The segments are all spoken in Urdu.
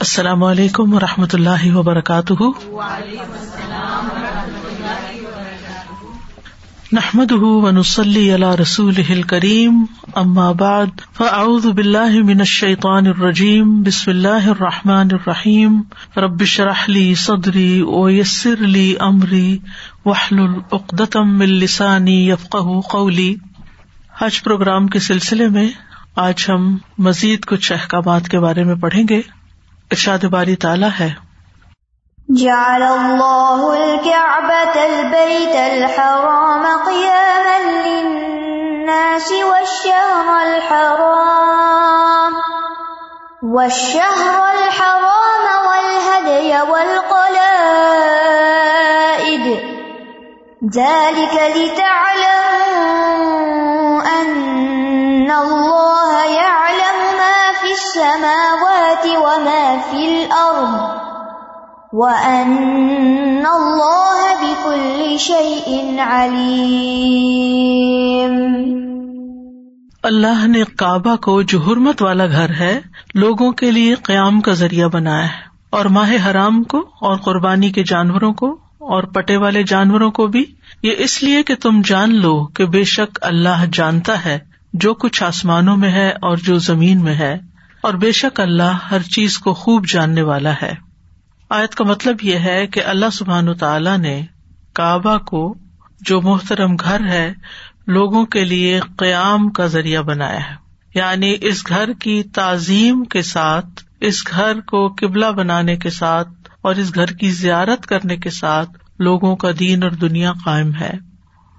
السلام علیکم و رحمۃ اللہ وبرکاتہ۔ نحمد ونسلی علی رسول کریم ام بعد، فاعوذ باللہ من الشیطان الرجیم، بسم اللہ الرحمٰن الرحیم۔ ربش رحلی صدری ویسر علی عمری وحل العقدم السانی یفق قولی۔ حج پروگرام کے سلسلے میں آج ہم مزید کچھ احکامات کے بارے میں پڑھیں گے۔ ارشاد باری تعالیٰ ہے۔ جعل الله الكعبة البيت الحرام قياما للناس والشهر الحرام والشهر الحرام والهدي والقلائد. ذلك لتعلموا أن الله السماوات وما في الأرض وأن الله بكل شيء عليم اللہ نے کعبہ کو جو حرمت والا گھر ہے، لوگوں کے لیے قیام کا ذریعہ بنایا ہے۔ اور ماہ حرام کو، اور قربانی کے جانوروں کو، اور پٹے والے جانوروں کو بھی۔ یہ اس لیے کہ تم جان لو کہ بے شک اللہ جانتا ہے جو کچھ آسمانوں میں ہے اور جو زمین میں ہے۔ اور بے شک اللہ ہر چیز کو خوب جاننے والا ہے۔ آیت کا مطلب یہ ہے کہ اللہ سبحان تعالی نے کعبہ کو جو محترم گھر ہے، لوگوں کے لیے قیام کا ذریعہ بنایا ہے۔ یعنی اس گھر کی تعظیم کے ساتھ، اس گھر کو قبلہ بنانے کے ساتھ اور اس گھر کی زیارت کرنے کے ساتھ لوگوں کا دین اور دنیا قائم ہے۔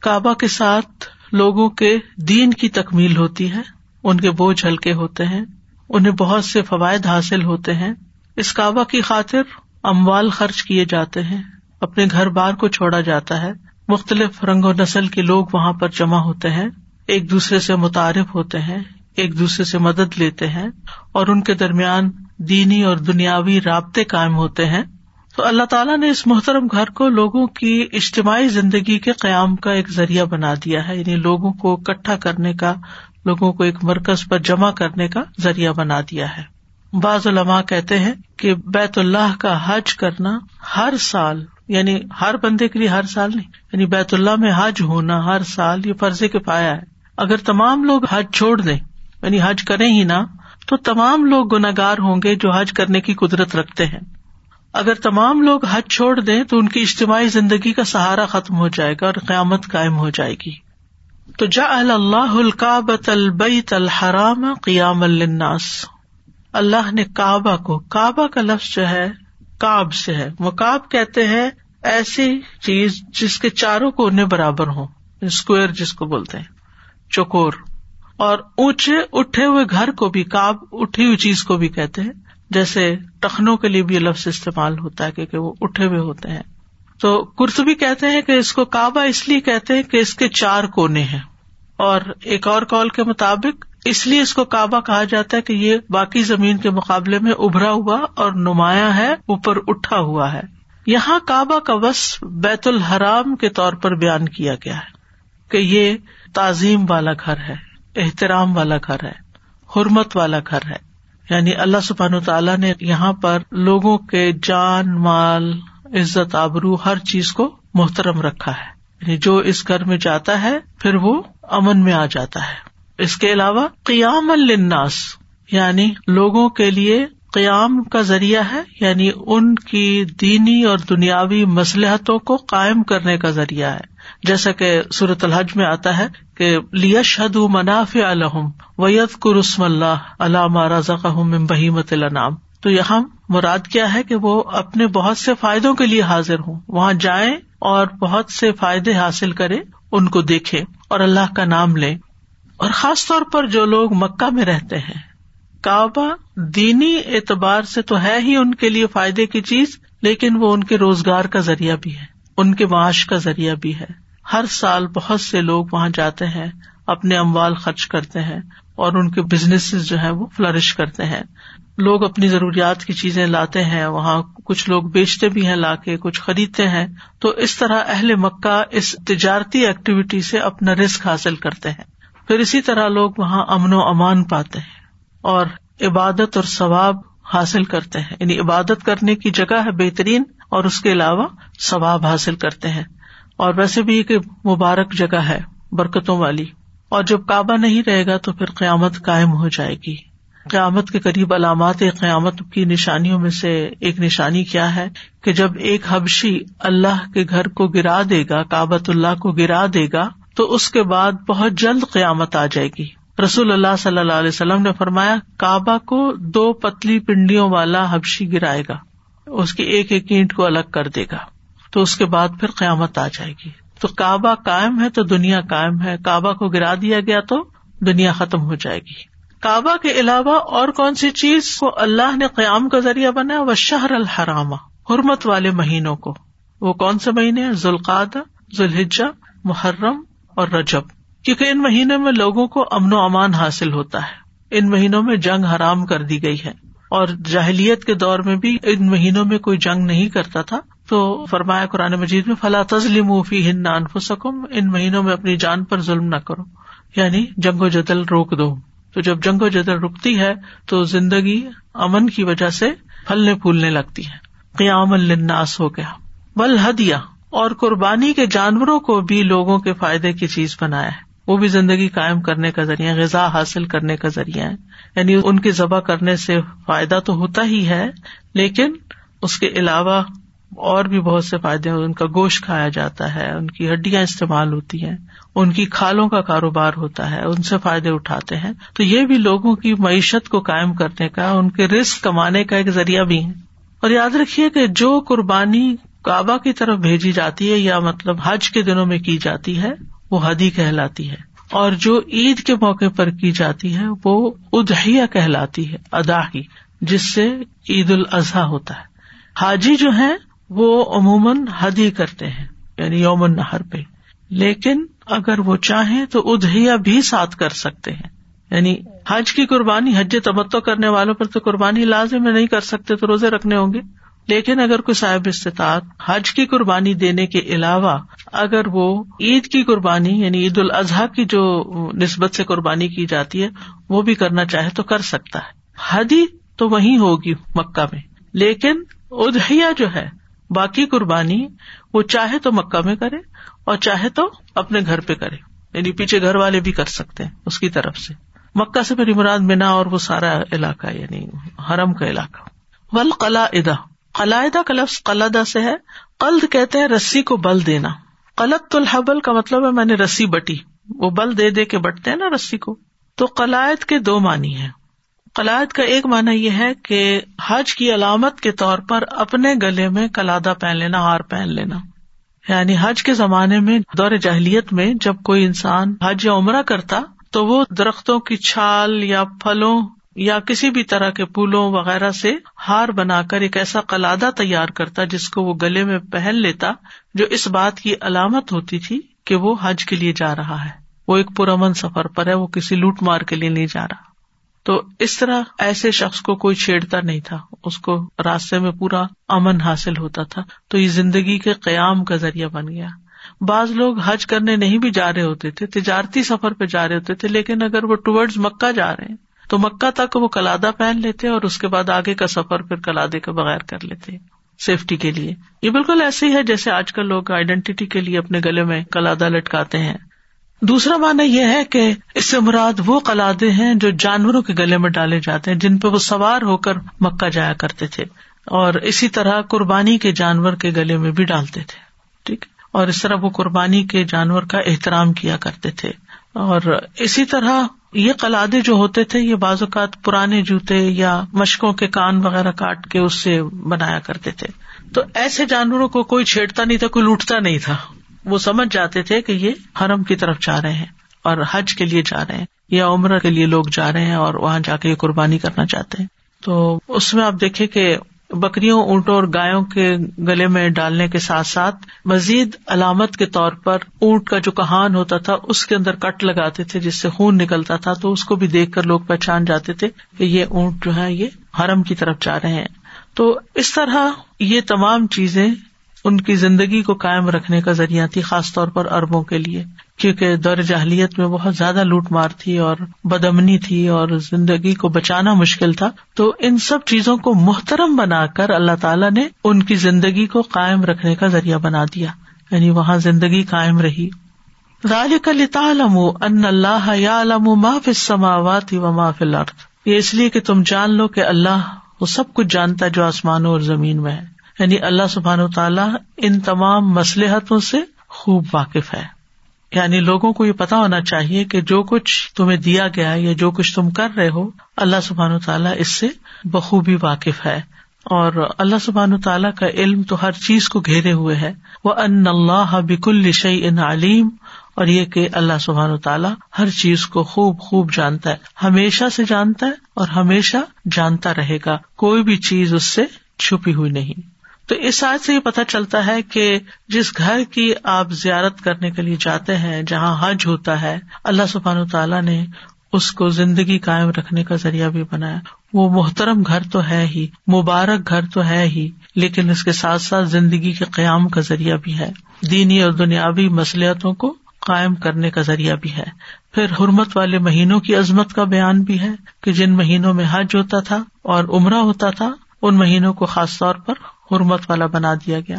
کعبہ کے ساتھ لوگوں کے دین کی تکمیل ہوتی ہے، ان کے بوجھ ہلکے ہوتے ہیں۔ انہیں بہت سے فوائد حاصل ہوتے ہیں۔ اس کعبہ کی خاطر اموال خرچ کیے جاتے ہیں۔ اپنے گھر بار کو چھوڑا جاتا ہے۔ مختلف رنگ و نسل کے لوگ وہاں پر جمع ہوتے ہیں۔ ایک دوسرے سے متعارف ہوتے ہیں۔ ایک دوسرے سے مدد لیتے ہیں۔ اور ان کے درمیان دینی اور دنیاوی رابطے قائم ہوتے ہیں۔ تو اللہ تعالیٰ نے اس محترم گھر کو لوگوں کی اجتماعی زندگی کے قیام کا ایک ذریعہ بنا دیا ہے۔ یعنی لوگوں کو اکٹھا کرنے کا لوگوں کو ایک مرکز پر جمع کرنے کا ذریعہ بنا دیا ہے۔ بعض علماء کہتے ہیں کہ بیت اللہ کا حج کرنا ہر سال یعنی ہر بندے کے لیے ہر سال نہیں یعنی بیت اللہ میں حج ہونا ہر سال یہ فرض کے پایا ہے۔ اگر تمام لوگ حج چھوڑ دیں یعنی حج کریں ہی نہ، تو تمام لوگ گناگار ہوں گے جو حج کرنے کی قدرت رکھتے ہیں۔ اگر تمام لوگ حج چھوڑ دیں، تو ان کی اجتماعی زندگی کا سہارا ختم ہو جائے گا اور قیامت قائم ہو جائے گی۔ تو جا اللہ القابت البیت الحرام قیام الناس اللہ نے کعبہ کو، کعبہ کا لفظ جو ہے کاب سے ہے۔ مکاب کہتے ہیں ایسی چیز جس کے چاروں کونے برابر ہوں، اسکوئر جس کو بولتے ہیں چوکور اور اونچے اٹھے ہوئے گھر کو بھی کاب اٹھی ہوئی چیز کو بھی کہتے ہیں۔ جیسے ٹخنوں کے لیے بھی یہ لفظ استعمال ہوتا ہے، کیونکہ وہ اٹھے ہوئے ہوتے ہیں۔ تو کرتبی کہتے ہیں کہ اس کو کعبہ اس لیے کہتے ہیں کہ اس کے چار کونے ہیں۔ اور ایک اور کال کے مطابق، اس لیے اس کو کعبہ کہا جاتا ہے کہ یہ باقی زمین کے مقابلے میں ابھرا ہوا اور نمایاں ہے، اوپر اٹھا ہوا ہے۔ یہاں کعبہ کا وس بیت الحرام کے طور پر بیان کیا گیا ہے کہ یہ تعظیم والا گھر ہے، احترام والا گھر ہے، حرمت والا گھر ہے۔ یعنی اللہ سبحان تعالیٰ نے یہاں پر لوگوں کے جان، مال عزت آبرو ہر چیز کو محترم رکھا ہے۔ یعنی جو اس گھر میں جاتا ہے، پھر وہ امن میں آ جاتا ہے۔ اس کے علاوہ قیام الناس یعنی لوگوں کے لیے قیام کا ذریعہ ہے یعنی ان کی دینی اور دنیاوی مسلحتوں کو قائم کرنے کا ذریعہ ہے۔ جیسا کہ صورت الحج میں آتا ہے کہ لیش حد مناف الحم ویت قرسم اللہ علامہ رضا بہیمت النام تو یہاں مراد کیا ہے کہ وہ اپنے بہت سے فائدوں کے لیے حاضر ہوں۔ وہاں جائیں اور بہت سے فائدے حاصل کرے ان کو دیکھے اور اللہ کا نام لیں۔ اور خاص طور پر جو لوگ مکہ میں رہتے ہیں، کعبہ دینی اعتبار سے تو ہے ہی ان کے لیے فائدے کی چیز، لیکن وہ ان کے روزگار کا ذریعہ بھی ہے، ان کے معاش کا ذریعہ بھی ہے۔ ہر سال بہت سے لوگ وہاں جاتے ہیں، اپنے اموال خرچ کرتے ہیں اور ان کے بزنس جو ہے وہ فلرش کرتے ہیں۔ لوگ اپنی ضروریات کی چیزیں لاتے ہیں، وہاں کچھ لوگ بیچتے بھی ہیں، لا کے کچھ خریدتے ہیں۔ تو اس طرح اہل مکہ اس تجارتی ایکٹیویٹی سے اپنا رسک حاصل کرتے ہیں۔ پھر اسی طرح لوگ وہاں امن و امان پاتے ہیں اور عبادت اور ثواب حاصل کرتے ہیں۔ یعنی عبادت کرنے کی جگہ ہے بہترین اور اس کے علاوہ ثواب حاصل کرتے ہیں۔ اور ویسے بھی ایک مبارک جگہ ہے، برکتوں والی۔ اور جب کعبہ نہیں رہے گا تو پھر قیامت قائم ہو جائے گی۔ قیامت کے قریب علامات قیامت کی نشانیوں میں سے ایک نشانی کیا ہے کہ جب ایک حبشی اللہ کے گھر کو گرا دے گا کابت اللہ کو گرا دے گا، تو اس کے بعد بہت جلد قیامت آ جائے گی۔ رسول اللہ صلی اللہ علیہ وسلم نے فرمایا، کعبہ کو دو پتلی پنڈیوں والا حبشی گرائے گا۔ اس کی ایک ایک اینٹ کو الگ کر دے گا۔ تو اس کے بعد پھر قیامت آ جائے گی۔ تو کعبہ قائم ہے تو دنیا قائم ہے۔ کعبہ کو گرا دیا گیا تو دنیا ختم ہو جائے گی۔ کعبہ کے علاوہ اور کون سی چیز کو اللہ نے قیام کا ذریعہ بنا وہ شہر الحرامہ حرمت والے مہینوں کو۔ وہ کون سے مہینے ذوالقاد ذوالحجہ، محرم اور رجب۔ کیونکہ ان مہینوں میں لوگوں کو امن و امان حاصل ہوتا ہے۔ ان مہینوں میں جنگ حرام کر دی گئی ہے۔ اور جاہلیت کے دور میں بھی ان مہینوں میں کوئی جنگ نہیں کرتا تھا۔ تو فرمایا قرآن مجید میں فلاں تزلیم فی ہند انفسکم ان مہینوں میں اپنی جان پر ظلم نہ کرو۔ یعنی جنگ و جدل روک دو۔ تو جب جنگ و جدل رکتی ہے تو زندگی امن کی وجہ سے پھلنے پھولنے لگتی ہے۔ قیام الناس ہو گیا۔ بل ہدیا اور قربانی کے جانوروں کو بھی لوگوں کے فائدے کی چیز بنایا ہے۔ وہ بھی زندگی قائم کرنے کا ذریعہ غذا حاصل کرنے کا ذریعہ ہے یعنی ان کی ذبح کرنے سے فائدہ تو ہوتا ہی ہے، لیکن اس کے علاوہ اور بھی بہت سے فائدے ان کا گوشت کھایا جاتا ہے، ان کی ہڈیاں استعمال ہوتی ہیں۔ ان کی کھالوں کا کاروبار ہوتا ہے، ان سے فائدے اٹھاتے ہیں۔ تو یہ بھی لوگوں کی معیشت کو قائم کرنے کا، ان کے رسک کمانے کا ایک ذریعہ بھی ہے۔ اور یاد رکھیے کہ جو قربانی کعبہ کی طرف بھیجی جاتی ہے یا مطلب حج کے دنوں میں کی جاتی ہے، وہ حدی کہلاتی ہے۔ اور جو عید کے موقع پر کی جاتی ہے، وہ ادہیا کہلاتی ہے ادا جس سے عید الاضحی ہوتا ہے۔ حاجی جو ہے وہ عموماً حدی کرتے ہیں یعنی یومن نہر پہ۔ لیکن اگر وہ چاہیں تو ادہیا بھی ساتھ کر سکتے ہیں۔ یعنی حج کی قربانی، حج تبتو کرنے والوں پر تو قربانی لازم میں نہیں کر سکتے تو روزے رکھنے ہوں گے۔ لیکن اگر کوئی صاحب استطاعت حج کی قربانی دینے کے علاوہ اگر وہ عید کی قربانی یعنی عید الاضحیٰ کی جو نسبت سے قربانی کی جاتی ہے، وہ بھی کرنا چاہے تو کر سکتا ہے۔ حدی تو وہی ہوگی مکہ میں۔ لیکن ادہیا جو ہے، باقی قربانی وہ چاہے تو مکہ میں کرے۔ اور چاہے تو اپنے گھر پہ کرے۔ یعنی پیچھے گھر والے بھی کر سکتے ہیں اس کی طرف سے۔ مکہ سے میری مراد مینا اور وہ سارا علاقہ یعنی حرم کا علاقہ۔ ول قلا ادا قلعہ کا لفظ قلعہ سے ہے۔ قلد کہتے ہیں رسی کو بل دینا۔ قلط الحبل کا مطلب ہے میں نے رسی بٹی۔ وہ بل دے دے کے بٹتے ہیں نا رسی کو۔ تو قلائد کے دو معنی ہے قلعد کا ایک مانا یہ ہے کہ حج کی علامت کے طور پر اپنے گلے میں کلادہ پہن لینا، ہار پہن لینا۔ یعنی حج کے زمانے میں، دور جاہلیت میں جب کوئی انسان حج یا عمرہ کرتا، تو وہ درختوں کی چھال یا پھلوں یا کسی بھی طرح کے پھولوں وغیرہ سے ہار بنا کر ایک ایسا قلادہ تیار کرتا جس کو وہ گلے میں پہن لیتا، جو اس بات کی علامت ہوتی تھی کہ وہ حج کے لیے جا رہا ہے۔ وہ ایک پرامن سفر پر ہے، وہ کسی لوٹ مار کے لیے نہیں جا رہا۔ تو اس طرح ایسے شخص کو کوئی چھیڑتا نہیں تھا۔ اس کو راستے میں پورا امن حاصل ہوتا تھا۔ تو یہ زندگی کے قیام کا ذریعہ بن گیا۔ بعض لوگ حج کرنے نہیں بھی جا رہے ہوتے تھے، تجارتی سفر پہ جا رہے ہوتے تھے، لیکن اگر وہ ٹورڈ مکہ جا رہے ہیں، تو مکہ تک وہ کلادہ پہن لیتے اور اس کے بعد آگے کا سفر پھر کلادے کے بغیر کر لیتے۔ سیفٹی کے لیے۔ یہ بالکل ایسے ہی ہے جیسے آج کل لوگ آئیڈینٹی کے لیے اپنے گلے میں کلادہ لٹکاتے ہیں۔ دوسرا مانا یہ ہے کہ اس سے مراد وہ قلادے ہیں جو جانوروں کے گلے میں ڈالے جاتے ہیں جن پہ وہ سوار ہو کر مکہ جایا کرتے تھے اور اسی طرح قربانی کے جانور کے گلے میں بھی ڈالتے تھے، ٹھیک؟ اور اس طرح وہ قربانی کے جانور کا احترام کیا کرتے تھے۔ اور اسی طرح یہ قلادے جو ہوتے تھے، یہ بعض اوقات پرانے جوتے یا مشکوں کے کان وغیرہ کاٹ کے اس سے بنایا کرتے تھے۔ تو ایسے جانوروں کو کوئی چھیڑتا نہیں تھا، کوئی لوٹتا نہیں تھا۔ وہ سمجھ جاتے تھے کہ یہ حرم کی طرف جا رہے ہیں اور حج کے لیے جا رہے ہیں یا عمر کے لیے لوگ جا رہے ہیں اور وہاں جا کے یہ قربانی کرنا چاہتے ہیں۔ تو اس میں آپ دیکھیں کہ بکریوں، اونٹوں اور گایوں کے گلے میں ڈالنے کے ساتھ ساتھ مزید علامت کے طور پر اونٹ کا جو کہان ہوتا تھا، اس کے اندر کٹ لگاتے تھے جس سے خون نکلتا تھا۔ تو اس کو بھی دیکھ کر لوگ پہچان جاتے تھے کہ یہ اونٹ جو ہے یہ حرم کی طرف جا رہے ہیں۔ تو اس طرح یہ تمام چیزیں ان کی زندگی کو قائم رکھنے کا ذریعہ تھی، خاص طور پر اربوں کے لیے، کیونکہ دور جاہلیت میں بہت زیادہ لوٹ مار تھی اور بدمنی تھی اور زندگی کو بچانا مشکل تھا۔ تو ان سب چیزوں کو محترم بنا کر اللہ تعالیٰ نے ان کی زندگی کو قائم رکھنے کا ذریعہ بنا دیا۔ یعنی وہاں زندگی قائم رہی۔ تعلم ان اللہ یا علم ما فی السماوات و ما فی الارض۔ یہ اس لیے کہ تم جان لو کہ اللہ وہ سب کچھ جانتا ہے جو آسمانوں اور زمین میں ہے۔ یعنی اللہ سبحان و تعالیٰ ان تمام مسلحتوں سے خوب واقف ہے۔ یعنی لوگوں کو یہ پتا ہونا چاہیے کہ جو کچھ تمہیں دیا گیا یا جو کچھ تم کر رہے ہو، اللہ سبحان و تعالیٰ اس سے بخوبی واقف ہے۔ اور اللہ سبحان و تعالیٰ کا علم تو ہر چیز کو گھیرے ہوئے ہے۔ وہ ان اللہ بک الشعی ان علیم اور یہ کہ اللہ سبحان و تعالیٰ ہر چیز کو خوب خوب جانتا ہے۔ ہمیشہ سے جانتا ہے اور ہمیشہ جانتا رہے گا۔ کوئی بھی چیز اس سے چھپی ہوئی نہیں۔ تو اس آج سے یہ پتا چلتا ہے کہ جس گھر کی آپ زیارت کرنے کے لیے جاتے ہیں، جہاں حج ہوتا ہے، اللہ سبحان تعالیٰ نے اس کو زندگی قائم رکھنے کا ذریعہ بھی بنایا۔ وہ محترم گھر تو ہے ہی، مبارک گھر تو ہے ہی، لیکن اس کے ساتھ ساتھ زندگی کے قیام کا ذریعہ بھی ہے۔ دینی اور دنیاوی مسلحتوں کو قائم کرنے کا ذریعہ بھی ہے۔ پھر حرمت والے مہینوں کی عظمت کا بیان بھی ہے کہ جن مہینوں میں حج ہوتا تھا اور عمرہ ہوتا تھا، ان مہینوں کو خاص طور پر حرمت والا بنا دیا گیا۔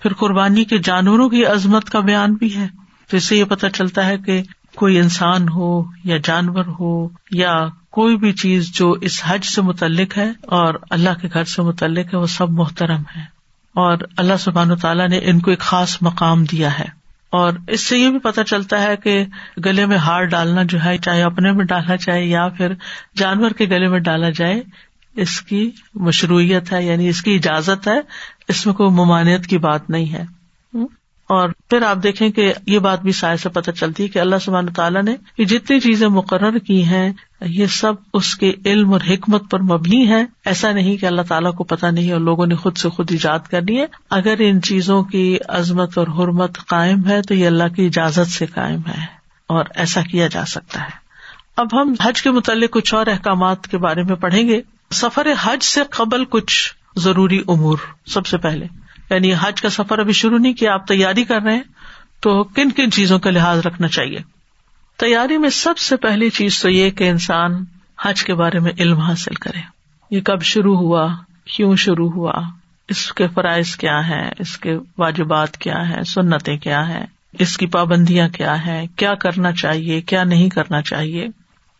پھر قربانی کے جانوروں کی عظمت کا بیان بھی ہے۔ تو اس سے یہ پتا چلتا ہے کہ کوئی انسان ہو یا جانور ہو یا کوئی بھی چیز جو اس حج سے متعلق ہے اور اللہ کے گھر سے متعلق ہے، وہ سب محترم ہے اور اللہ سبحان تعالیٰ نے ان کو ایک خاص مقام دیا ہے۔ اور اس سے یہ بھی پتا چلتا ہے کہ گلے میں ہار ڈالنا جو ہے، چاہے اپنے میں ڈالنا چاہے یا پھر جانور کے گلے میں ڈالا جائے اس کی مشروعیت ہے یعنی اس کی اجازت ہے، اس میں کوئی ممانعت کی بات نہیں ہے۔ اور پھر آپ دیکھیں کہ یہ بات بھی سائے سے پتہ چلتی ہے کہ اللہ سبحانہ تعالیٰ نے یہ جتنی چیزیں مقرر کی ہیں، یہ سب اس کے علم اور حکمت پر مبنی ہے ایسا نہیں کہ اللہ تعالیٰ کو پتا نہیں اور لوگوں نے خود سے خود ایجاد کرنی ہے۔ اگر ان چیزوں کی عظمت اور حرمت قائم ہے تو یہ اللہ کی اجازت سے قائم ہے اور ایسا کیا جا سکتا ہے۔ اب ہم حج کے متعلق کچھ اور احکامات کے بارے میں پڑھیں گے۔ سفر حج سے قبل کچھ ضروری امور سب سے پہلے۔ یعنی حج کا سفر ابھی شروع نہیں کیا، آپ تیاری کر رہے ہیں، تو کن کن چیزوں کا لحاظ رکھنا چاہیے؟ تیاری میں سب سے پہلی چیز تو یہ کہ انسان حج کے بارے میں علم حاصل کرے۔ یہ کب شروع ہوا، کیوں شروع ہوا، اس کے فرائض کیا ہے اس کے واجبات کیا ہے سنتیں کیا ہے اس کی پابندیاں کیا ہے کیا کرنا چاہیے، کیا نہیں کرنا چاہیے۔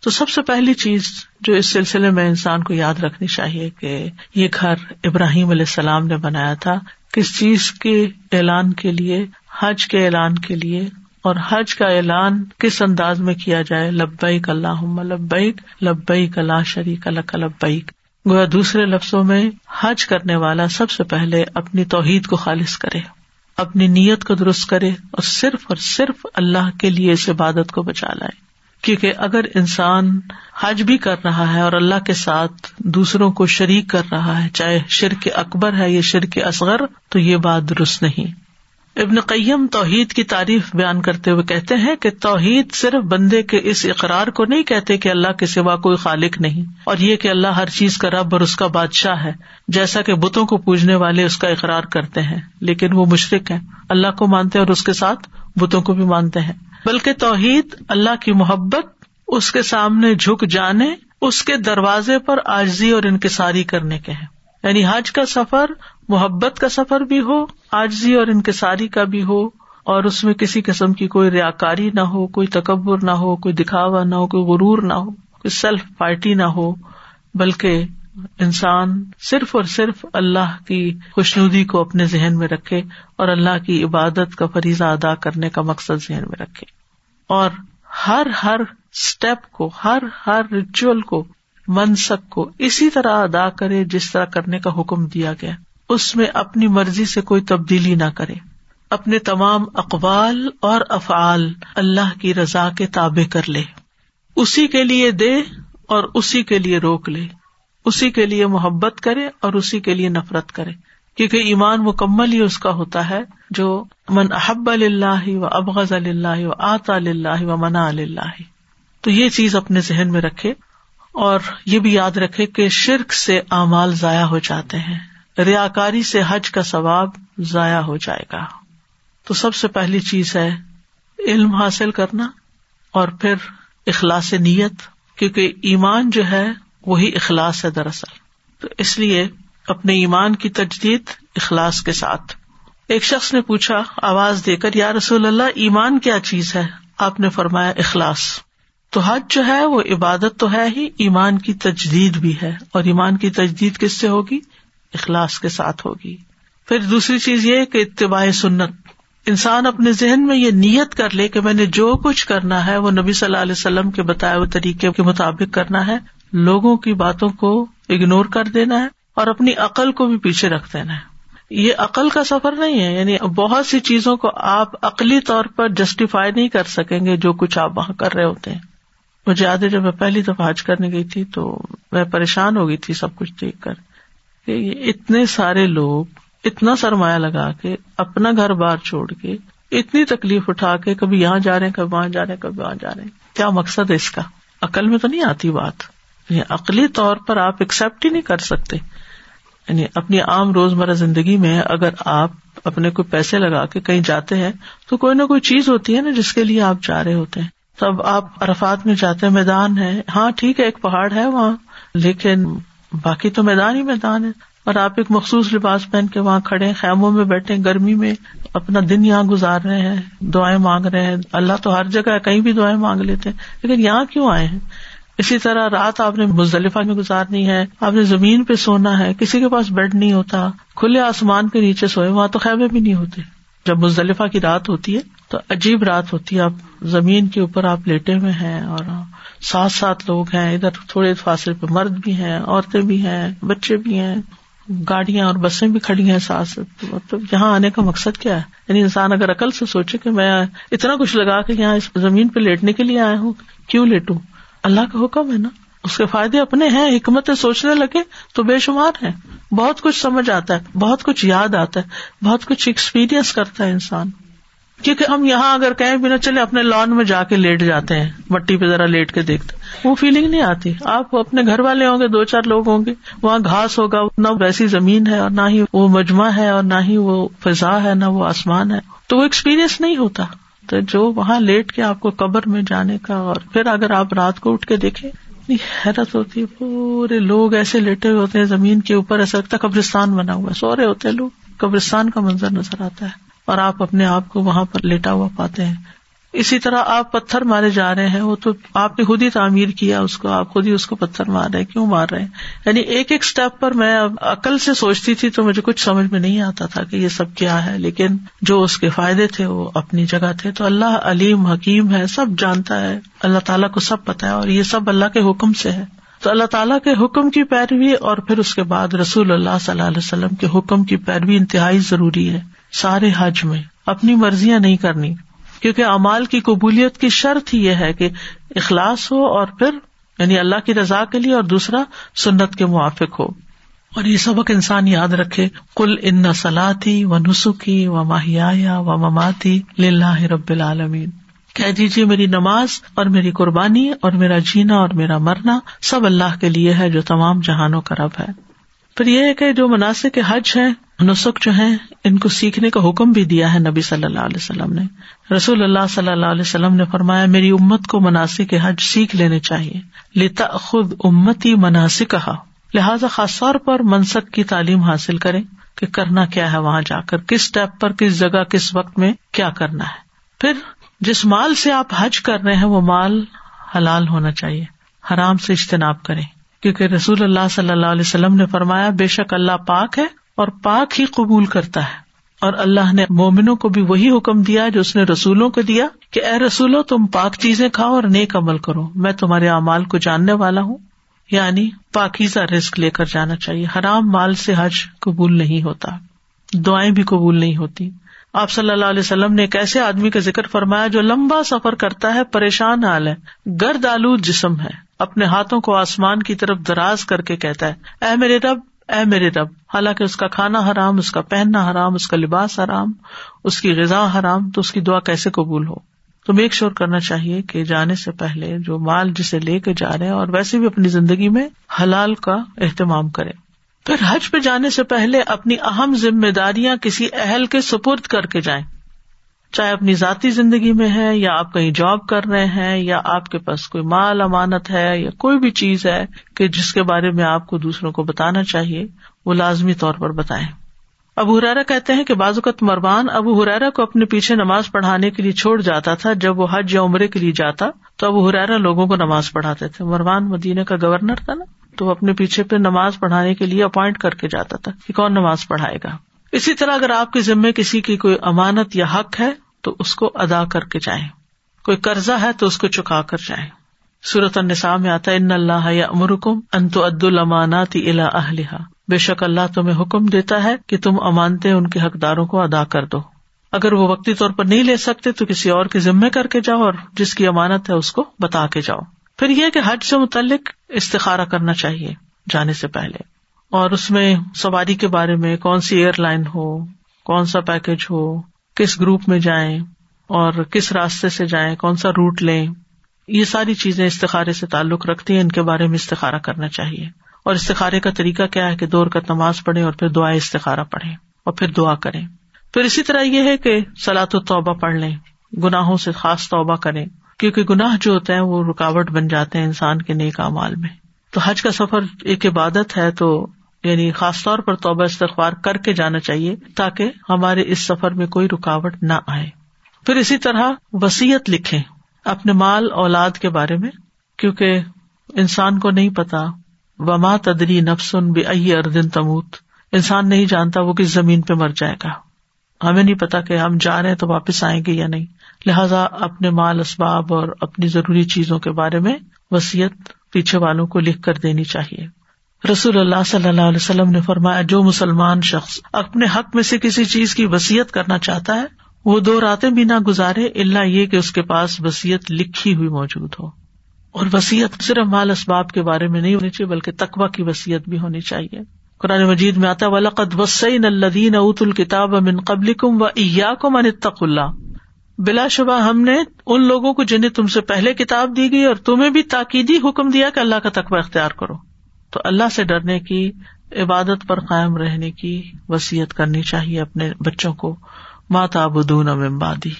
تو سب سے پہلی چیز جو اس سلسلے میں انسان کو یاد رکھنی چاہیے کہ یہ گھر ابراہیم علیہ السلام نے بنایا تھا، کس چیز کے اعلان کے لیے، حج کے اعلان کے لیے، اور حج کا اعلان کس انداز میں کیا جائے؟ لبیک اللہ لبیک لبیک اللہ شریک اللہ لبیک۔ گویا دوسرے لفظوں میں حج کرنے والا سب سے پہلے اپنی توحید کو خالص کرے، اپنی نیت کو درست کرے، اور صرف اور صرف اللہ کے لیے اس عبادت کو بچا لائے۔ کیونکہ اگر انسان حج بھی کر رہا ہے اور اللہ کے ساتھ دوسروں کو شریک کر رہا ہے، چاہے شرک اکبر ہے یا شرک اصغر، تو یہ بات درست نہیں۔ ابن قیم توحید کی تعریف بیان کرتے ہوئے کہتے ہیں کہ توحید صرف بندے کے اس اقرار کو نہیں کہتے کہ اللہ کے سوا کوئی خالق نہیں، اور یہ کہ اللہ ہر چیز کا رب اور اس کا بادشاہ ہے، جیسا کہ بتوں کو پوجنے والے اس کا اقرار کرتے ہیں، لیکن وہ مشرق ہے اللہ کو مانتے اور اس کے ساتھ بتوں کو بھی مانتے ہیں۔ بلکہ توحید اللہ کی محبت، اس کے سامنے جھک جانے، اس کے دروازے پر آجزی اور انکساری کرنے کے ہیں۔ یعنی حج کا سفر، محبت کا سفر بھی ہو آجزی اور انکساری کا بھی ہو، اور اس میں کسی قسم کی کوئی ریا کاری نہ ہو، کوئی تکبر نہ ہو، کوئی دکھاوا نہ ہو، کوئی غرور نہ ہو، کوئی سیلف پارٹی نہ ہو، بلکہ انسان صرف اور صرف اللہ کی خوشنودی کو اپنے ذہن میں رکھے اور اللہ کی عبادت کا فریضہ ادا کرنے کا مقصد ذہن میں رکھے اور ہر ہر اسٹیپ کو، ہر ہر ریچول کو، منسک کو اسی طرح ادا کرے جس طرح کرنے کا حکم دیا گیا۔ اس میں اپنی مرضی سے کوئی تبدیلی نہ کرے۔ اپنے تمام اقوال اور افعال اللہ کی رضا کے تابع کر لے۔ اسی کے لیے دے اور اسی کے لیے روک لے۔ اسی کے لیے محبت کرے اور اسی کے لیے نفرت کرے۔ کیونکہ ایمان مکمل ہی اس کا ہوتا ہے، جو من احب اللہ و ابغض اللہ و آتا اللہ و منا اللہ تو یہ چیز اپنے ذہن میں رکھے اور یہ بھی یاد رکھے کہ شرک سے اعمال ضائع ہو جاتے ہیں۔ ریا کاری سے حج کا ثواب ضائع ہو جائے گا۔ تو سب سے پہلی چیز ہے علم حاصل کرنا اور پھر اخلاص نیت، کیونکہ ایمان جو ہے وہی اخلاص ہے دراصل۔ تو اس لیے اپنے ایمان کی تجدید اخلاص کے ساتھ۔ ایک شخص نے پوچھا، آواز دے کر، یا رسول اللہ، ایمان کیا چیز ہے؟ آپ نے فرمایا، اخلاص۔ تو حج جو ہے، وہ عبادت تو ہے ہی، ایمان کی تجدید بھی ہے۔ اور ایمان کی تجدید کس سے ہوگی؟ اخلاص کے ساتھ ہوگی۔ پھر دوسری چیز یہ کہ اتباع سنت۔ انسان اپنے ذہن میں یہ نیت کر لے کہ میں نے جو کچھ کرنا ہے، وہ نبی صلی اللہ علیہ وسلم کے بتائے ہوئے طریقے کے مطابق کرنا ہے۔ لوگوں کی باتوں کو اگنور کر دینا ہے اور اپنی عقل کو بھی پیچھے رکھ دینا ہے۔ یہ عقل کا سفر نہیں ہے یعنی بہت سی چیزوں کو آپ عقلی طور پر جسٹیفائی نہیں کر سکیں گے جو کچھ آپ وہاں کر رہے ہوتے ہیں۔ مجھے یاد ہے جب میں پہلی دفعہ حج کرنے گئی تھی تو میں پریشان ہو گئی تھی سب کچھ دیکھ کر کہ یہ اتنے سارے لوگ اتنا سرمایہ لگا کے اپنا گھر بار چھوڑ کے اتنی تکلیف اٹھا کے کبھی یہاں جا رہے ہیں، کبھی وہاں جا رہے ہیں، کبھی وہاں جا رہے ہیں۔ کیا مقصد ہے اس کا؟ عقل میں تو نہیں آتی بات۔ یعنی عقلی طور پر آپ ایکسپٹ ہی نہیں کر سکتے۔ یعنی اپنی عام روز مرہ زندگی میں اگر آپ اپنے کوئی پیسے لگا کے کہیں جاتے ہیں تو کوئی نہ کوئی چیز ہوتی ہے نا جس کے لیے آپ جا رہے ہوتے ہیں۔ تب آپ ارفات میں جاتے ہیں، میدان ہے۔ ہاں ٹھیک ہے، ایک پہاڑ ہے وہاں، لیکن باقی تو میدان ہی میدان ہے۔ اور آپ ایک مخصوص لباس پہن کے وہاں کھڑے خیموں میں بیٹھے گرمی میں اپنا دن یہاں گزار رہے ہیں، دعائیں مانگ رہے ہیں۔ اللہ تو ہر جگہ کہیں بھی دعائیں مانگ لیتے ہیں، لیکن یہاں کیوں آئے ہیں؟ اسی طرح رات آپ نے مزدلفہ میں گزارنی ہے، آپ نے زمین پہ سونا ہے، کسی کے پاس بیڈ نہیں ہوتا، کھلے آسمان کے نیچے سوئے، وہاں تو خیمے بھی نہیں ہوتے۔ جب مزدلفہ کی رات ہوتی ہے تو عجیب رات ہوتی ہے، آپ زمین کے اوپر آپ لیٹے ہوئے ہیں اور سات سات لوگ ہیں، ادھر تھوڑے فاصلے پہ مرد بھی ہیں، عورتیں بھی ہیں، بچے بھی ہیں، گاڑیاں اور بسیں بھی کھڑی ہیں ساتھ مطلب یہاں آنے کا مقصد کیا ہے؟ یعنی انسان اگر عقل سے سوچے کہ میں اتنا کچھ لگا کے یہاں اس زمین پہ لیٹنے کے لیے آیا ہوں، کیوں لیٹوں؟ اللہ کا حکم ہے نا؟ اس کے فائدے اپنے ہیں حکمت سوچنے لگے تو بے شمار ہے بہت کچھ سمجھ آتا ہے، بہت کچھ یاد آتا ہے، بہت کچھ ایکسپیرئنس کرتا ہے انسان۔ کیونکہ ہم یہاں اگر کہیں بھی نہ چلے، اپنے لان میں جا کے لیٹ جاتے ہیں، مٹی پہ ذرا لیٹ کے دیکھتے وہ فیلنگ نہیں آتی۔ آپ اپنے گھر والے ہوں گے، دو چار لوگ ہوں گے، وہاں گھاس ہوگا، نہ ویسی زمین ہے اور نہ ہی وہ مجمع ہے اور نہ ہی وہ فضا ہے، نہ وہ آسمان ہے۔ تو وہ ایکسپیرئنس نہیں ہوتا۔ تو جو وہاں لیٹ کے آپ کو قبر میں جانے کا اور پھر اگر آپ رات کو اٹھ کے دیکھے حیرت ہوتی ہے، پورے لوگ ایسے لیٹے ہوئے ہوتے ہیں، زمین کے اوپر ایسا لگتا ہے قبرستان بنا ہوا ہے، سو رہے ہوتے ہیں لوگ، قبرستان کا منظر نظر آتا ہے اور آپ اپنے آپ کو وہاں پر لیٹا ہوا پاتے ہیں۔ اسی طرح آپ پتھر مارے جا رہے ہیں، وہ تو آپ نے خود ہی تعمیر کیا، اس کو، آپ خود ہی اس کو پتھر مار رہے کیوں مار رہے ہیں؟ یعنی ایک ایک اسٹیپ پر میں عقل سے سوچتی تھی تو مجھے کچھ سمجھ میں نہیں آتا تھا کہ یہ سب کیا ہے، لیکن جو اس کے فائدے تھے وہ اپنی جگہ تھے۔ تو اللہ علیم، حکیم ہے، سب جانتا ہے، اللہ تعالیٰ کو سب پتا ہے اور یہ سب اللہ کے حکم سے ہے۔ تو اللہ تعالیٰ کے حکم کی پیروی اور پھر اس کے بعد رسول اللہ صلی اللہ علیہ وسلم کے حکم کی پیروی انتہائی ضروری ہے، سارے حج میں، اپنی مرضیاں نہیں کرنی۔ کیونکہ امال کی قبولیت کی شرط ہی یہ ہے کہ اخلاص ہو اور پھر یعنی اللہ کی رضا کے لیے اور دوسرا سنت کے موافق ہو۔ اور یہ سبق انسان یاد رکھے کل ان سلاتی و نسخی و ماہیا و مماتی لاہ رب العالمین۔ کہہ دیجیے میری نماز اور میری قربانی اور میرا جینا اور میرا مرنا سب اللہ کے لیے ہے جو تمام جہانوں کا رب ہے۔ پھر یہ ہے کہ جو مناسب کے حج ہے نسخ جو ہے ان کو سیکھنے کا حکم بھی دیا ہے نبی صلی اللہ علیہ وسلم نے۔ رسول اللہ صلی اللہ علیہ وسلم نے فرمایا، میری امت کو مناسب کے حج سیکھ لینے چاہیے۔ لتا خود امتی مناسب کہا لہٰذا خاص طور پر منسک کی تعلیم حاصل کرے کہ کرنا کیا ہے وہاں جا کر، کس اسٹیپ پر، کس جگہ، کس وقت میں کیا کرنا ہے۔ پھر جس مال سے آپ حج کر رہے ہیں، وہ مال حلال ہونا چاہیے۔ حرام سے اجتناب کریں۔ کیونکہ رسول اللہ صلی اللہ علیہ وسلم نے فرمایا، بے شک اللہ پاک ہے اور پاک ہی قبول کرتا ہے۔ اور اللہ نے مومنوں کو بھی وہی حکم دیا جو اس نے رسولوں کو دیا کہ، اے رسولو، تم پاک چیزیں کھاؤ اور نیک عمل کرو۔ میں تمہارے اعمال کو جاننے والا ہوں۔ یعنی پاکیزہ رسک لے کر جانا چاہیے۔ حرام مال سے حج قبول نہیں ہوتا۔ دعائیں بھی قبول نہیں ہوتی۔ آپ صلی اللہ علیہ وسلم نے ایک ایسے آدمی کا ذکر فرمایا جو لمبا سفر کرتا ہے، پریشان حال ہے۔ گرد آلود جسم ہے۔ اپنے ہاتھوں کو آسمان کی طرف دراز کر کے کہتا ہے، اے میرے رب، اے میرے رب، حالانکہ اس کا کھانا حرام، اس کا پہننا حرام، اس کا لباس حرام، اس کی غذا حرام، تو اس کی دعا کیسے قبول ہو؟ تو میک شور کرنا چاہیے کہ جانے سے پہلے جو مال جسے لے کے جا رہے ہیں اور ویسے بھی اپنی زندگی میں حلال کا اہتمام کرے پھر حج پہ جانے سے پہلے اپنی اہم ذمہ داریاں کسی اہل کے سپرد کر کے جائیں۔ چاہے اپنی ذاتی زندگی میں ہے یا آپ کہیں جاب کر رہے ہیں یا آپ کے پاس کوئی مال امانت ہے یا کوئی بھی چیز ہے کہ جس کے بارے میں آپ کو دوسروں کو بتانا چاہیے، وہ لازمی طور پر بتائیں۔ ابو حرارا کہتے ہیں کہ بازوقت مربان ابو حرارا کو اپنے پیچھے نماز پڑھانے کے لیے چھوڑ جاتا تھا۔ جب وہ حج یا عمرے کے لیے جاتا تو ابو حرارا لوگوں کو نماز پڑھاتے تھے۔ مربان مدینہ کا گورنر تھا نا، تو وہ اپنے پیچھے پہ نماز پڑھانے کے لیے اپوائنٹ کر کے جاتا تھا کہ کون نماز پڑھائے گا۔ اسی طرح اگر آپ کے ذمے کسی کی کوئی امانت یا حق ہے، تو اس کو ادا کر کے جائیں۔ کوئی قرضہ ہے، تو اس کو چکا کر جائیں۔ صورت النساء میں آتا ان اللہ یا امرکم انت عد المانات الا اہلہا۔ بے شک اللہ تمہیں حکم دیتا ہے کہ تم امانتے ان کے حقداروں کو ادا کر دو۔ اگر وہ وقتی طور پر نہیں لے سکتے، تو کسی اور کے ذمے کر کے جاؤ اور جس کی امانت ہے اس کو بتا کے جاؤ۔ پھر یہ کہ حج سے متعلق استخارا کرنا چاہیے جانے سے پہلے۔ اور اس میں سواری کے بارے میں کون سی ایئر لائن ہو، کون سا پیکج ہو، کس گروپ میں جائیں اور کس راستے سے جائیں، کون سا روٹ لیں، یہ ساری چیزیں استخارے سے تعلق رکھتی ہیں، ان کے بارے میں استخارا کرنا چاہیے۔ اور استخارے کا طریقہ کیا ہے کہ دور کا نماز پڑھے اور پھر دعائیں استخارا پڑھے اور پھر دعا کریں۔ پھر اسی طرح یہ ہے کہ سلاۃ و توبہ پڑھ لیں، گناہوں سے خاص توبہ کریں۔ کیونکہ گناہ جو ہوتے ہیں وہ رکاوٹ بن جاتے ہیں انسان کے نیک مال میں۔ تو حج کا سفر ایک عبادت ہے تو یعنی خاص طور پر توبہ استغفار کر کے جانا چاہیے تاکہ ہمارے اس سفر میں کوئی رکاوٹ نہ آئے۔ پھر اسی طرح وسیعت لکھے اپنے مال اولاد کے بارے میں، کیونکہ انسان کو نہیں پتا، وما تدری نفسن بے اردن تموت۔ انسان نہیں جانتا وہ کس زمین پہ مر جائے گا۔ ہمیں نہیں پتا کہ ہم جا رہے ہیں تو واپس آئیں گے یا نہیں۔ لہذا اپنے مال اسباب اور اپنی ضروری چیزوں کے بارے میں وسیعت پیچھے والوں کو لکھ کر دینی چاہیے۔ رسول اللہ صلی اللہ علیہ وسلم نے فرمایا، جو مسلمان شخص اپنے حق میں سے کسی چیز کی وسیعت کرنا چاہتا ہے، وہ دو راتیں بھی نہ گزارے اللہ یہ کہ اس کے پاس وسیعت لکھی ہوئی موجود ہو۔ اور وسیعت صرف مال اسباب کے بارے میں نہیں ہونی چاہیے، بلکہ تقوا کی وسیعت بھی ہونی چاہیے۔ قرآن مجید میں آتا ولقد وسعین الدین ات الکتاب امن قبل کم و ایا کو من تق اللہ بلا شبہ ہم نے ان لوگوں کو جنہیں تم سے پہلے کتاب دی گئی اور تمہیں بھی تاکیدی حکم دیا کہ اللہ کا تقوی اختیار کرو۔ تو اللہ سے ڈرنے کی عبادت پر قائم رہنے کی وسیعت کرنی چاہیے اپنے بچوں کو۔ ماتا بدون امبادی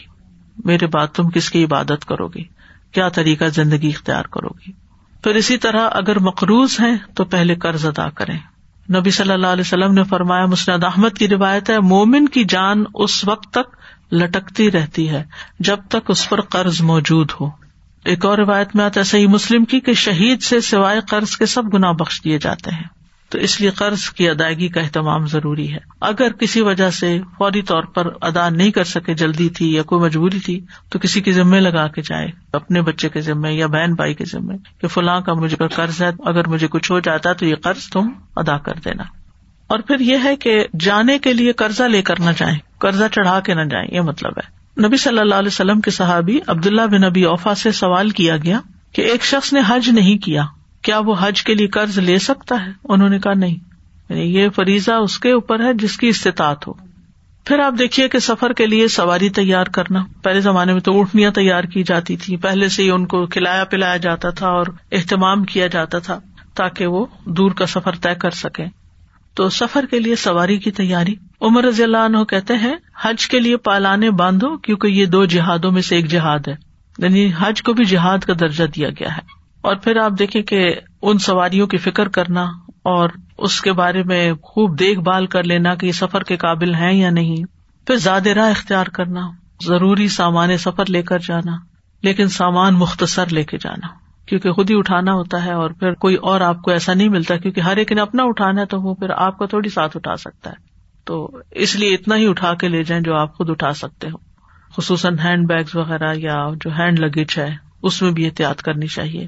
میرے بات تم کس کی عبادت کرو گی کیا طریقہ زندگی اختیار کرو گی پھر اسی طرح اگر مقروض ہیں تو پہلے قرض ادا کریں۔ نبی صلی اللہ علیہ وسلم نے فرمایا، مسند احمد کی روایت ہے، مومن کی جان اس وقت تک لٹکتی رہتی ہے جب تک اس پر قرض موجود ہو۔ ایک اور روایت میں آتا ہے، صحیح مسلم کی کہ شہید سے سوائے قرض کے سب گنا بخش دیے جاتے ہیں۔ تو اس لیے قرض کی ادائیگی کا اہتمام ضروری ہے۔ اگر کسی وجہ سے فوری طور پر ادا نہیں کر سکے، جلدی تھی یا کوئی مجبوری تھی، تو کسی کے ذمے لگا کے جائے، اپنے بچے کے ذمے یا بہن بھائی کے ذمے کہ فلاں کا مجھے قرض ہے، اگر مجھے کچھ ہو جاتا تو یہ قرض تم ادا کر دینا۔ اور پھر یہ ہے کہ جانے کے لیے قرضہ لے کر نہ جائیں، قرضہ چڑھا کے نہ جائیں، یہ مطلب ہے۔ نبی صلی اللہ علیہ وسلم کے صحابی عبداللہ بن نبی اوفا سے سوال کیا گیا کہ ایک شخص نے حج نہیں کیا کیا وہ حج کے لیے قرض لے سکتا ہے؟ انہوں نے کہا نہیں۔ یعنی یہ فریضہ اس کے اوپر ہے جس کی استطاعت ہو۔ پھر آپ دیکھیے کہ سفر کے لیے سواری تیار کرنا۔ پہلے زمانے میں تو اونٹنیاں تیار کی جاتی تھی پہلے سے ہی ان کو کھلایا پلایا جاتا تھا اور اہتمام کیا جاتا تھا تاکہ وہ دور کا سفر طے کر سکے تو سفر کے لیے سواری کی تیاری۔ عمر رضی اللہ عنہ کہتے ہیں، حج کے لیے پالانے باندھو کیونکہ یہ دو جہادوں میں سے ایک جہاد ہے۔ یعنی حج کو بھی جہاد کا درجہ دیا گیا ہے۔ اور پھر آپ دیکھیں کہ ان سواریوں کی فکر کرنا اور اس کے بارے میں خوب دیکھ بھال کر لینا کہ یہ سفر کے قابل ہیں یا نہیں۔ پھر زیادہ راہ اختیار کرنا، ضروری سامان سفر لے کر جانا، لیکن سامان مختصر لے کے جانا۔ کیونکہ خود ہی اٹھانا ہوتا ہے اور پھر کوئی اور آپ کو ایسا نہیں ملتا کیونکہ ہر ایک نے اپنا اٹھانا ہے تو وہ پھر آپ کو تھوڑی ساتھ اٹھا سکتا ہے۔ تو اس لیے اتنا ہی اٹھا کے لے جائیں جو آپ خود اٹھا سکتے ہو۔ خصوصاً ہینڈ بیگز وغیرہ یا جو ہینڈ لگیج ہے، اس میں بھی احتیاط کرنی چاہیے۔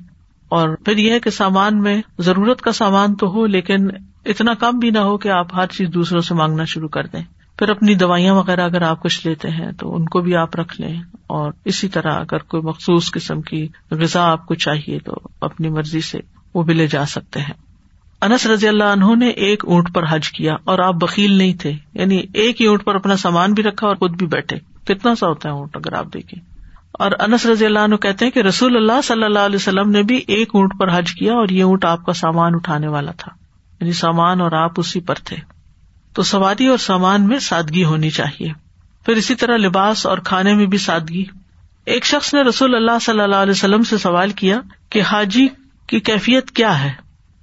اور پھر یہ ہے کہ سامان میں ضرورت کا سامان تو ہو، لیکن اتنا کم بھی نہ ہو کہ آپ ہر چیز دوسروں سے مانگنا شروع کر دیں۔ پھر اپنی دوائیاں وغیرہ اگر آپ کچھ لیتے ہیں تو ان کو بھی آپ رکھ لیں اور اسی طرح اگر کوئی مخصوص قسم کی غذا آپ کو چاہیے تو اپنی مرضی سے وہ بھی لے جا سکتے ہیں۔ انس رضی اللہ عنہ نے ایک اونٹ پر حج کیا اور آپ بکیل نہیں تھے یعنی ایک ہی اونٹ پر اپنا سامان بھی رکھا اور خود بھی بیٹھے۔ کتنا سا ہوتا ہے اونٹ اگر آپ دیکھیں۔ اور انس رضی اللہ عنہ کہتے ہیں کہ رسول اللہ صلی اللہ علیہ وسلم نے بھی ایک اونٹ پر حج کیا اور یہ اونٹ آپ کا سامان اٹھانے والا تھا۔ یعنی سامان اور آپ اسی پر تھے۔ تو سواری اور سامان میں سادگی ہونی چاہیے۔ پھر اسی طرح لباس اور کھانے میں بھی سادگی۔ ایک شخص نے رسول اللہ صلی اللہ علیہ وسلم سے سوال کیا کہ حاجی کی کیفیت کیا ہے؟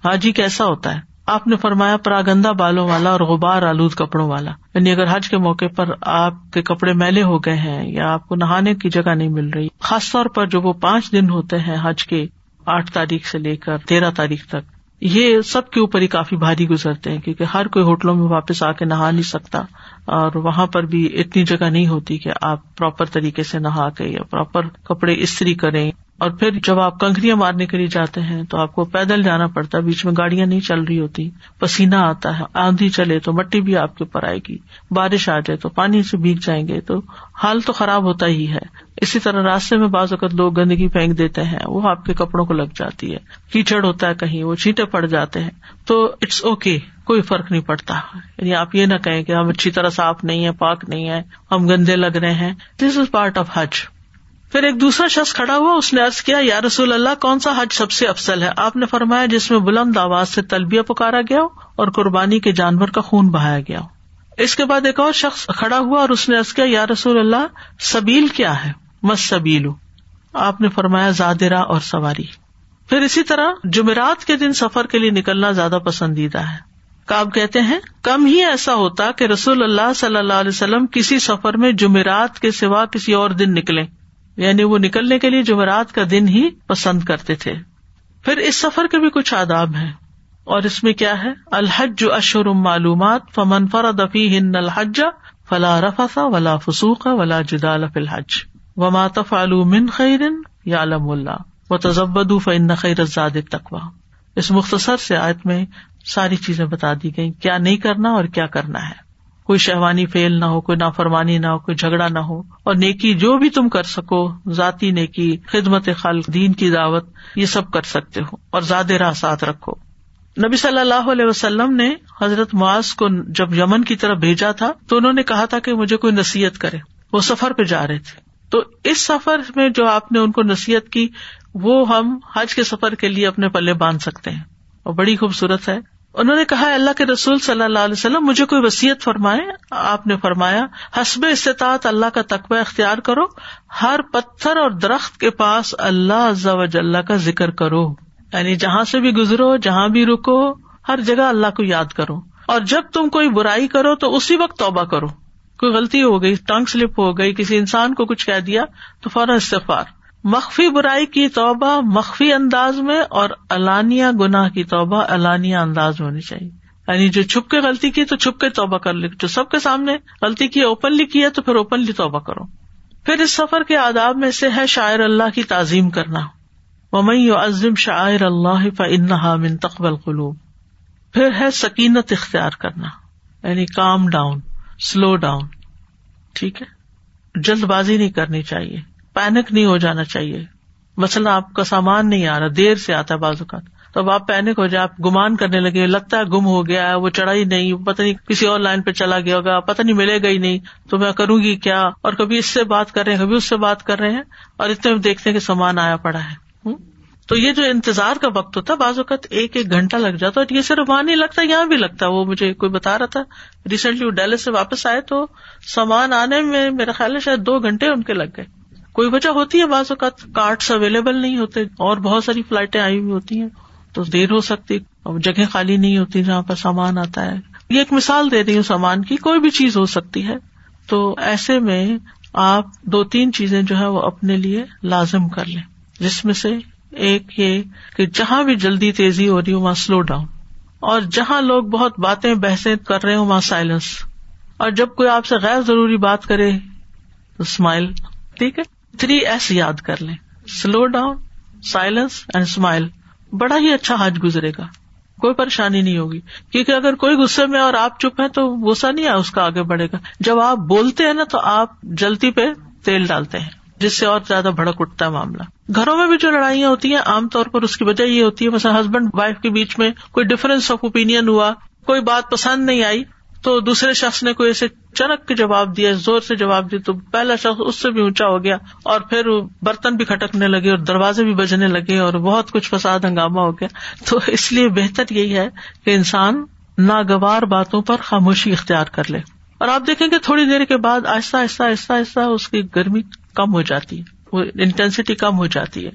حاجی کیسا ہوتا ہے؟ آپ نے فرمایا پراگندا بالوں والا اور غبار آلود کپڑوں والا۔ یعنی اگر حج کے موقع پر آپ کے کپڑے میلے ہو گئے ہیں یا آپ کو نہانے کی جگہ نہیں مل رہی، خاص طور پر جو وہ پانچ دن ہوتے ہیں حج کے آٹھ تاریخ سے لے کر تیرہ تاریخ تک یہ سب کے اوپر ہی کافی بھاری گزرتے ہیں، کیونکہ ہر کوئی ہوٹلوں میں واپس آ کے نہا نہیں سکتا اور وہاں پر بھی اتنی جگہ نہیں ہوتی کہ آپ پراپر طریقے سے نہا کے یا پراپر کپڑے استری کریں۔ اور پھر جب آپ کنکریاں مارنے کے لیے جاتے ہیں تو آپ کو پیدل جانا پڑتا ہے، بیچ میں گاڑیاں نہیں چل رہی ہوتی، پسینہ آتا ہے، آندھی چلے تو مٹی بھی آپ کے اوپر آئے گی، بارش آ جائے تو پانی سے بھیگ جائیں گے، تو حال تو خراب ہوتا ہی ہے۔ اسی طرح راستے میں بعض اوقات لوگ گندگی پھینک دیتے ہیں، وہ آپ کے کپڑوں کو لگ جاتی ہے، کیچڑ ہوتا ہے کہیں، وہ چیٹے پڑ جاتے ہیں۔ تو اٹس اوکے کوئی فرق نہیں پڑتا۔ یعنی آپ یہ نہ کہیں کہ ہم اچھی طرح صاف نہیں ہے پاک نہیں ہے ہم گندے لگ رہے ہیں۔ دس از پارٹ آف حج پھر ایک دوسرا شخص کھڑا ہوا، اس نے ارض کیا، یا رسول اللہ، کون سا حج سب سے افسل ہے؟ آپ نے فرمایا جس میں بلند آواز سے تلبیہ پکارا گیا اور قربانی کے جانور کا خون بہایا گیا اس کے بعد ایک اور شخص کھڑا ہوا اور اس نے ارض کیا، یا رسول اللہ، سبیل کیا ہے؟ مس سبیل۔ آپ نے فرمایا زادرا اور سواری۔ پھر اسی طرح جمعرات کے دن سفر کے لیے نکلنا زیادہ پسندیدہ ہے۔ کاب کہتے ہیں، کم ہی ایسا ہوتا کہ رسول اللہ صلی اللہ علیہ وسلم کسی سفر میں جمعرات کے سوا کسی اور دن نکلے یعنی وہ نکلنے کے لیے جمعرات کا دن ہی پسند کرتے تھے۔ پھر اس سفر کے بھی کچھ آداب ہیں۔ اور اس میں کیا ہے؟ الحج اشر معلومات، فمن دفی ہند الحج فلا رفا ولا فسوق ولا جدال الحج۔ و ماتف علوم خیرن یا علم اللہ۔ و تزبد فن خیر زاد تقوا اس مختصر سے آیت میں ساری چیزیں بتا دی گئی کیا نہیں کرنا اور کیا کرنا ہے۔ کوئی شہوانی فیل نہ ہو، کوئی نافرمانی نہ ہو، کوئی جھگڑا نہ ہو۔ اور نیکی جو بھی تم کر سکو، ذاتی نیکی، خدمت خلق، دین کی دعوت، یہ سب کر سکتے ہو۔ اور زیادہ راہ ساتھ رکھو۔ نبی صلی اللہ علیہ وسلم نے حضرت معاذ کو جب یمن کی طرف بھیجا تھا، تو انہوں نے کہا تھا کہ مجھے کوئی نصیحت کرے۔ وہ سفر پہ جا رہے تھے۔ تو اس سفر میں جو آپ نے ان کو نصیحت کی، وہ ہم حج کے سفر کے لیے اپنے پلے باندھ سکتے ہیں۔ اور بڑی خوبصورت ہے۔ انہوں نے کہا اللہ کے رسول صلی اللہ علیہ وسلم، مجھے کوئی وسیعت فرمائے؟ آپ نے فرمایا، حسب استطاعت اللہ کا تقبہ اختیار کرو، ہر پتھر اور درخت کے پاس اللہ اللہ کا ذکر کرو۔ یعنی جہاں سے بھی گزرو، جہاں بھی رکو، ہر جگہ اللہ کو یاد کرو۔ اور جب تم کوئی برائی کرو، تو اسی وقت توبہ کرو۔ کوئی غلطی ہو گئی ٹنگ سلپ ہو گئی، کسی انسان کو کچھ کہہ دیا، تو فوراً استفار مخفی برائی کی توبہ مخفی انداز میں اور الانیہ گناہ کی توبہ الانیہ انداز میں ہونی چاہیے۔ یعنی جو چھپ کے غلطی کی تو چھپ کے توبہ کر لی جو سب کے سامنے غلطی کی اوپنلی کی ہے تو پھر اوپنلی توبہ کرو۔ پھر اس سفر کے آداب میں سے ہے شاعر اللہ کی تعظیم کرنا۔ ممئی عظم شاعر اللہ فنحا من تقبل قلوب پھر ہے سکینت اختیار کرنا۔ یعنی کام ڈاؤن سلو ڈاؤن ٹھیک ہے؟ جلد بازی نہیں کرنی چاہیے۔ پینک نہیں ہو جانا چاہیے۔ مثلاً آپ کا سامان نہیں آ رہا، دیر سے آتا ہے بازو کا تو اب آپ پینک ہو جائے آپ گمان کرنے لگے، لگتا ہے گم ہو گیا ہے، وہ چڑھا ہی نہیں، پتہ نہیں کسی اور لائن پہ چلا گیا ہوگا، پتہ نہیں ملے گا ہی نہیں، تو میں کروں گی کیا؟ اور کبھی اس سے بات کر رہے ہیں، کبھی اس سے بات کر رہے ہیں، اور اتنے دیکھتے ہیں کہ سامان آیا پڑا ہے۔ تو یہ جو انتظار کا وقت ہوتا ہے بعض اوقات ایک ایک گھنٹہ لگ جاتا ہے یہ صرف وہاں نہیں لگتا، یہاں بھی لگتا۔ وہ مجھے کوئی بتا رہا تھا، ریسنٹلی وہ ڈیلی سے واپس آئے تو سامان آنے میں میرا خیال ہے شاید دو گھنٹے ان کے لگ گئے۔ کوئی وجہ ہوتی ہے بعض اوقات؟ کارڈ اویلیبل نہیں ہوتے، اور بہت ساری فلائٹیں آئی ہوئی ہوتی ہیں، تو دیر ہو سکتی جگہ خالی نہیں ہوتی جہاں پر سامان آتا ہے۔ یہ ایک مثال دے رہی ہوں سامان کی، کوئی بھی چیز ہو سکتی ہے۔ تو ایسے میں آپ دو تین چیزیں جو ہے وہ اپنے لیے لازم کر لیں۔ جس میں سے ایک یہ کہ جہاں بھی جلدی تیزی ہو رہی ہو، وہاں سلو ڈاؤن اور جہاں لوگ بہت باتیں بحثیں کر رہے ہوں، وہاں سائلنس اور جب کوئی آپ سے غیر ضروری بات کرے، تو اسمائل ٹھیک ہے؟ تھری ایس یاد کر لیں۔ Slow down silence and smile بڑا ہی اچھا حج گزرے گا۔ کوئی پریشانی نہیں ہوگی۔ کیونکہ اگر کوئی غصے میں اور آپ چپ ہیں تو غصہ نہیں اس کا آگے بڑھے گا۔ جب آپ بولتے ہیں نا تو آپ جلدی پہ تیل ڈالتے ہیں، جس سے اور زیادہ بھڑک اٹھتا ہے معاملہ۔ گھروں میں بھی جو لڑائیاں ہوتی ہیں، عام طور پر اس کی وجہ یہ ہوتی ہے، مثلا ہسبینڈ وائف کے بیچ میں کوئی ڈفرینس آف اوپین ہوا، کوئی بات پسند نہیں آئی تو دوسرے شخص نے کوئی ایسے چنک کے جواب دیا، زور سے جواب دیا، تو پہلا شخص اس سے بھی اونچا ہو گیا اور پھر برتن بھی کھٹکنے لگے اور دروازے بھی بجنے لگے اور بہت کچھ فساد ہنگامہ ہو گیا۔ تو اس لیے بہتر یہی ہے کہ انسان ناگوار باتوں پر خاموشی اختیار کر لے۔ اور آپ دیکھیں گے تھوڑی دیر کے بعد آہستہ آہستہ آہستہ آہستہ اس کی گرمی کم ہو جاتی ہے، وہ انٹینسٹی کم ہو جاتی ہے۔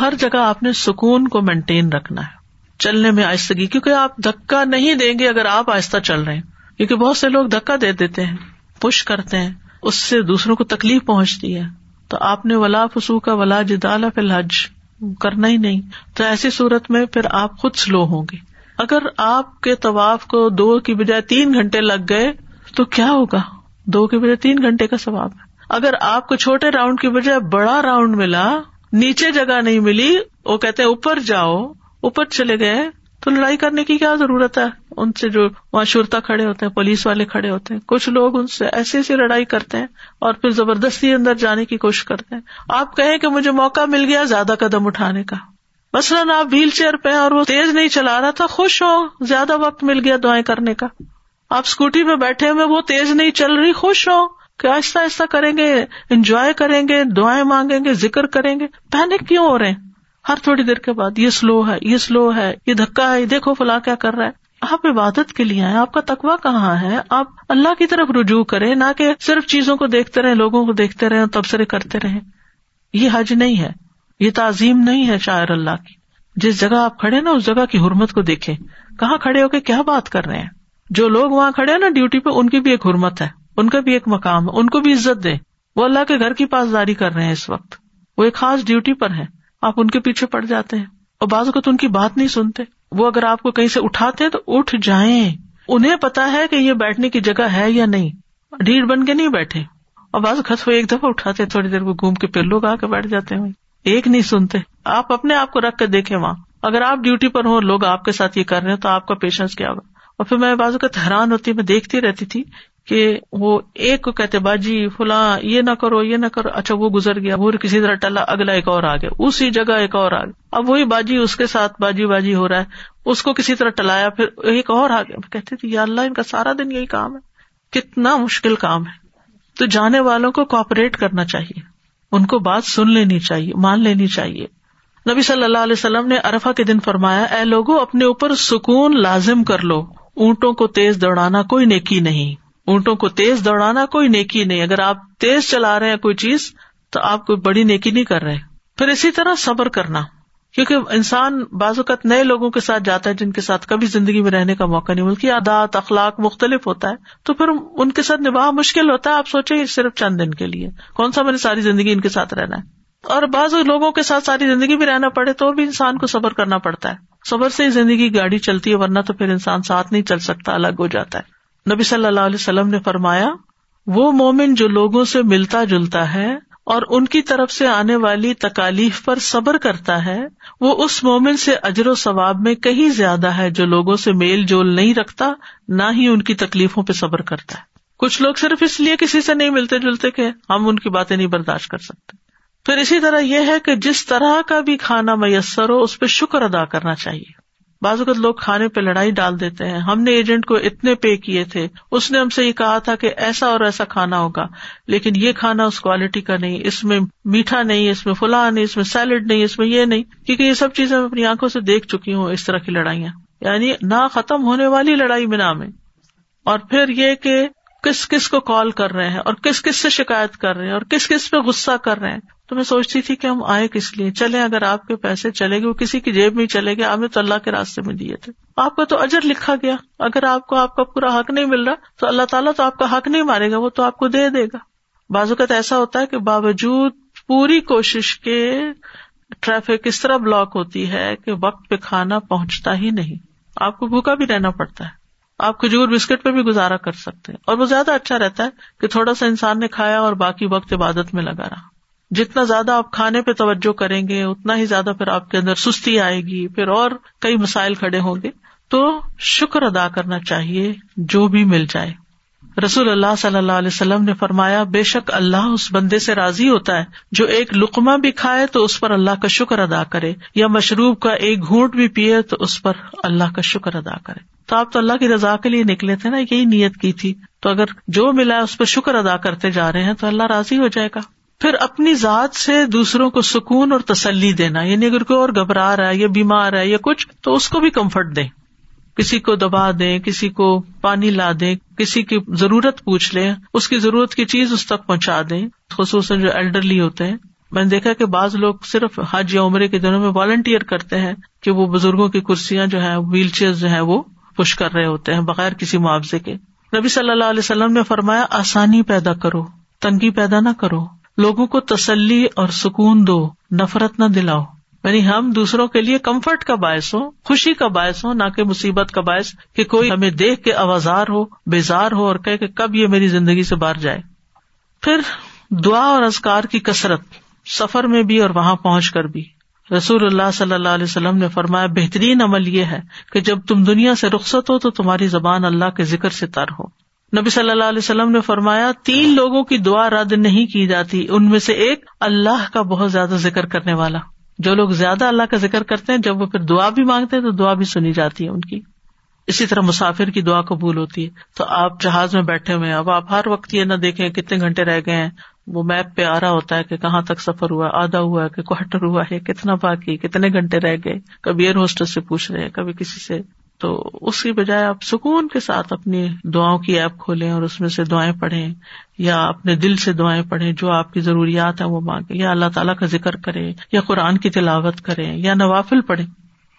ہر جگہ آپ نے سکون کو مینٹین رکھنا ہے۔ چلنے میں آہستگی، کیونکہ آپ دھکا نہیں دیں گے اگر آپ آہستہ چل رہے ہیں۔ کیونکہ بہت سے لوگ دھکا دے دیتے ہیں، پش کرتے ہیں، اس سے دوسروں کو تکلیف پہنچتی ہے۔ تو آپ نے ولا فسو کا ولا جدالا فی الحج کرنا ہی نہیں۔ تو ایسی صورت میں پھر آپ خود سلو ہوں گے۔ اگر آپ کے طواف کو دو کی بجائے تین گھنٹے لگ گئے، تو کیا ہوگا؟ دو کے بجائے تین گھنٹے کا ثواب ہے۔ اگر آپ کو چھوٹے راؤنڈ کی بجائے بڑا راؤنڈ ملا، نیچے جگہ نہیں ملی، وہ کہتے اوپر جاؤ، اوپر چلے گئے، تو لڑائی کرنے کی کیا ضرورت ہے؟ ان سے جو وہاں شرتا کھڑے ہوتے ہیں، پولیس والے کھڑے ہوتے ہیں۔ کچھ لوگ ان سے ایسی ایسی لڑائی کرتے ہیں اور پھر زبردستی اندر جانے کی کوشش کرتے ہیں۔ آپ کہیں کہ مجھے موقع مل گیا زیادہ قدم اٹھانے کا۔ مثلاً آپ ویل چیئر پہ اور وہ تیز نہیں چلا رہا تھا، خوش ہو، زیادہ وقت مل گیا دعائیں کرنے کا۔ آپ اسکوٹی پہ بیٹھے ہوئے وہ تیز نہیں چل رہی، خوش ہو کہ آہستہ آہستہ کریں گے، انجوائے کریں گے، دعائیں مانگیں گے، ذکر کریں گے۔ پینک کیوں ہو رہے ہیں؟ ہر تھوڑی دیر کے بعد، یہ سلو ہے، یہ سلو ہے، یہ دھکا ہے دیکھو فلاں کیا کر رہا ہے۔ آپ عبادت کے لیے آئے، آپ کا تقوا کہاں ہے؟ آپ اللہ کی طرف رجوع کرے نہ کہ صرف چیزوں کو دیکھتے رہے لوگوں کو دیکھتے رہے تبصرے کرتے رہے یہ حج نہیں ہے، یہ تعظیم نہیں ہے شاعر اللہ کی۔ جس جگہ آپ کھڑے نا، اس جگہ کی حرمت کو دیکھے کہاں کھڑے ہو کے کیا بات کر رہے ہیں؟ جو لوگ وہاں کھڑے ہیں نا ڈیوٹی پہ، ان کی بھی ایک حرمت ہے، ان کا بھی ایک مقام ہے، ان کو بھی عزت دے وہ اللہ کے گھر کی پاسداری کر رہے ہیں اس وقت۔ وہ ایک خاص ڈیوٹی پر ہے آپ ان کے پیچھے پڑ جاتے ہیں۔ اور بعض کو تو ان کی بات نہیں سنتے۔ وہ اگر آپ کو کہیں سے اٹھاتے تو اٹھ جائیں۔ انہیں پتا ہے کہ یہ بیٹھنے کی جگہ ہے یا نہیں۔ ڈھیڑ بن کے نہیں بیٹھے۔ اور بعض خط ایک دفعہ اٹھاتے تھوڑی دیر وہ گھوم کے پھر لوگ آ کے بیٹھ جاتے ہیں۔ ایک نہیں سنتے۔ آپ اپنے آپ کو رکھ کے دیکھے وہاں۔ اگر آپ ڈیوٹی پر ہو لوگ آپ کے ساتھ یہ کر رہے ہیں تو آپ کا پیشنس کیا ہوگا؟ اور پھر میں بازو کا حیران ہوتی، میں دیکھتی رہتی تھی کہ وہ ایک کو کہتے باجی، فلاں، یہ نہ کرو، یہ نہ کرو۔ اچھا وہ گزر گیا وہ کسی طرح ٹلا، اگلا ایک اور آ گیا۔ اسی جگہ ایک اور آ گیا۔ اب وہی باجی، اس کے ساتھ باجی باجی ہو رہا ہے۔ اس کو کسی طرح ٹلایا، پھر ایک اور آ گیا۔ کہتے تھے، یا اللہ، ان کا سارا دن یہی کام ہے۔ کتنا مشکل کام ہے۔ تو جانے والوں کو کوپریٹ کرنا چاہیے۔ ان کو بات سن لینی چاہیے، مان لینی چاہیے۔ نبی صلی اللہ علیہ وسلم نے ارفا کے دن فرمایا، اے لوگوں اپنے اوپر سکون لازم کر لو۔ اونٹوں کو تیز دوڑانا کوئی نیکی نہیں۔ اونٹوں کو تیز دوڑانا کوئی نیکی نہیں۔ اگر آپ تیز چلا رہے ہیں کوئی چیز، تو آپ کوئی بڑی نیکی نہیں کر رہے۔ پھر اسی طرح صبر کرنا۔ کیونکہ انسان بعض اوقات نئے لوگوں کے ساتھ جاتا ہے جن کے ساتھ کبھی زندگی میں رہنے کا موقع نہیں ملتی عادات، اخلاق مختلف ہوتا ہے۔ تو پھر ان کے ساتھ نباہ مشکل ہوتا ہے۔ آپ سوچے صرف چند دن کے لیے۔ کون سا میں نے ساری زندگی ان کے ساتھ رہنا ہے؟ اور بعض لوگوں کے ساتھ ساری زندگی بھی رہنا پڑے تو بھی انسان کو صبر کرنا پڑتا ہے۔ صبر سے ہی زندگی گاڑی چلتی ہے، ورنہ تو پھر انسان ساتھ نہیں چل سکتا، الگ ہو جاتا ہے۔ نبی صلی اللہ علیہ وسلم نے فرمایا، وہ مومن جو لوگوں سے ملتا جلتا ہے اور ان کی طرف سے آنے والی تکالیف پر صبر کرتا ہے، وہ اس مومن سے اجر و ثواب میں کہیں زیادہ ہے جو لوگوں سے میل جول نہیں رکھتا، نہ ہی ان کی تکلیفوں پہ صبر کرتا ہے۔ کچھ لوگ صرف اس لیے کسی سے نہیں ملتے جلتے کہ ہم ان کی باتیں نہیں برداشت کر سکتے۔ پھر اسی طرح یہ ہے کہ جس طرح کا بھی کھانا میسر ہو، اس پہ شکر ادا کرنا چاہیے۔ بعض اوقات لوگ کھانے پہ لڑائی ڈال دیتے ہیں۔ ہم نے ایجنٹ کو اتنے پے کیے تھے۔ اس نے ہم سے یہ کہا تھا کہ ایسا اور ایسا کھانا ہوگا، لیکن یہ کھانا اس کوالٹی کا نہیں، اس میں میٹھا نہیں، اس میں فلاں نہیں، اس میں سیلڈ نہیں، اس میں یہ نہیں۔ کیونکہ یہ سب چیزیں میں اپنی آنکھوں سے دیکھ چکی ہوں اس طرح کی لڑائیاں۔ یعنی نہ ختم ہونے والی لڑائی میں۔ نام ہے اور پھر یہ کہ کس کس کو کال کر رہے ہیں اور کس کس سے شکایت کر رہے ہیں اور کس کس پہ غصہ کر رہے ہیں۔ تو میں سوچتی تھی کہ ہم آئے کس لیے؟ چلے اگر آپ کے پیسے چلے گئے، وہ کسی کی جیب میں چلے گئے، آپ نے تو اللہ کے راستے میں دیے تھے۔ آپ کا تو اجر لکھا گیا۔ اگر آپ کو، آپ کا پورا حق نہیں مل رہا، تو اللہ تعالیٰ تو آپ کا حق نہیں مارے گا، وہ تو آپ کو دے دے گا۔ بعض اوقات ایسا ہوتا ہے کہ باوجود پوری کوشش کے ٹریفک اس طرح بلاک ہوتی ہے کہ وقت پہ کھانا پہنچتا ہی نہیں۔ آپ کو بھوکا بھی رہنا پڑتا ہے۔ آپ کھجور بسکٹ پہ بھی گزارا کر سکتے ہیں۔ اور وہ زیادہ اچھا رہتا ہے کہ تھوڑا سا انسان نے کھایا اور باقی وقت عبادت میں لگا رہا۔ جتنا زیادہ آپ کھانے پہ توجہ کریں گے، اتنا ہی زیادہ پھر آپ کے اندر سستی آئے گی، پھر اور کئی مسائل کھڑے ہوں گے۔ تو شکر ادا کرنا چاہیے، جو بھی مل جائے۔ رسول اللہ صلی اللہ علیہ وسلم نے فرمایا، بے شک اللہ اس بندے سے راضی ہوتا ہے جو ایک لقمہ بھی کھائے تو اس پر اللہ کا شکر ادا کرے، یا مشروب کا ایک گھونٹ بھی پیے تو اس پر اللہ کا شکر ادا کرے۔ تو آپ تو اللہ کی رضا کے لیے نکلے تھے نا یہی نیت کی تھی۔ تو اگر جو ملا اس پہ شکر ادا کرتے جا رہے ہیں تو اللہ راضی ہو جائے گا۔ پھر اپنی ذات سے دوسروں کو سکون اور تسلی دینا یعنی اگر کوئی اور گھبرا رہا ہے یا بیمار ہے یا کچھ، تو اس کو بھی کمفرٹ دے کسی کو دبا دیں، کسی کو پانی لا دیں، کسی کی ضرورت پوچھ لیں، اس کی ضرورت کی چیز اس تک پہنچا دیں۔ خصوصاً جو ایلڈرلی ہوتے ہیں۔ میں نے دیکھا کہ بعض لوگ صرف حج یا عمرے کے دنوں میں والنٹیئر کرتے ہیں کہ وہ بزرگوں کی کرسیاں جو ہے ویل چیئر جو ہے وہ پش کر رہے ہوتے ہیں بغیر کسی معاوضے کے۔ نبی صلی اللہ علیہ وسلم نے فرمایا، آسانی پیدا کرو، تنگی پیدا نہ کرو۔ لوگوں کو تسلی اور سکون دو، نفرت نہ دلاؤ۔ یعنی ہم دوسروں کے لیے کمفرٹ کا باعث ہو خوشی کا باعث ہو نہ کہ مصیبت کا باعث کہ کوئی ہمیں دیکھ کے آوازار ہو، بیزار ہو اور کہ کب یہ میری زندگی سے باہر جائے۔ پھر دعا اور ازکار کی کثرت، سفر میں بھی اور وہاں پہنچ کر بھی۔ رسول اللہ صلی اللہ علیہ وسلم نے فرمایا، بہترین عمل یہ ہے کہ جب تم دنیا سے رخصت ہو تو تمہاری زبان اللہ کے ذکر سے تر ہو۔ نبی صلی اللہ علیہ وسلم نے فرمایا، تین لوگوں کی دعا رد نہیں کی جاتی، ان میں سے ایک اللہ کا بہت زیادہ ذکر کرنے والا۔ جو لوگ زیادہ اللہ کا ذکر کرتے ہیں، جب وہ پھر دعا بھی مانگتے ہیں، تو دعا بھی سنی جاتی ہے ان کی۔ اسی طرح مسافر کی دعا قبول ہوتی ہے۔ تو آپ جہاز میں بیٹھے ہوئے اب آپ ہر وقت یہ نہ دیکھیں کتنے گھنٹے رہ گئے ہیں۔ وہ میپ پہ آ رہا ہوتا ہے کہ کہاں تک سفر ہوا، آدھا ہوا کہ کوٹر ہوا ہے، کتنا باقی، کتنے گھنٹے رہ گئے۔ کبھی ایئر ہوسٹل سے پوچھ رہے ہیں، کبھی کسی سے۔ تو اس کی بجائے آپ سکون کے ساتھ اپنی دعاؤں کی ایپ کھولیں اور اس میں سے دعائیں پڑھیں یا اپنے دل سے دعائیں پڑھیں جو آپ کی ضروریات ہیں وہ مانگے یا اللہ تعالیٰ کا ذکر کرے یا قرآن کی تلاوت کریں یا نوافل پڑھیں۔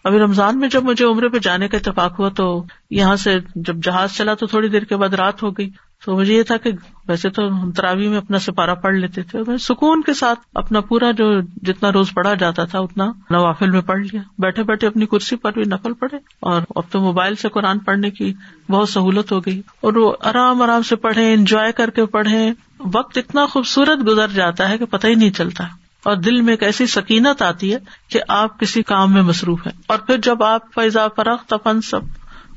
ابھی رمضان میں جب مجھے عمرے پہ جانے کا اتفاق ہوا تو یہاں سے جب جہاز چلا تو تھوڑی دیر کے بعد رات ہو گئی۔ تو مجھے یہ تھا کہ ویسے تو تراوی میں اپنا سپارہ پڑھ لیتے تھے، میں سکون کے ساتھ اپنا پورا جو جتنا روز پڑھا جاتا تھا، اتنا نوافل میں پڑھ لیا۔ بیٹھے بیٹھے اپنی کرسی پر بھی نفل پڑھے اور اب تو موبائل سے قرآن پڑھنے کی بہت سہولت ہو گئی۔ اور وہ آرام آرام سے پڑھے انجوائے کر کے پڑھے وقت اتنا خوبصورت گزر جاتا ہے کہ پتہ ہی نہیں چلتا۔ اور دل میں ایک ایسی سکینت آتی ہے کہ آپ کسی کام میں مصروف ہیں۔ اور پھر جب آپ فیضا فرق تفن سب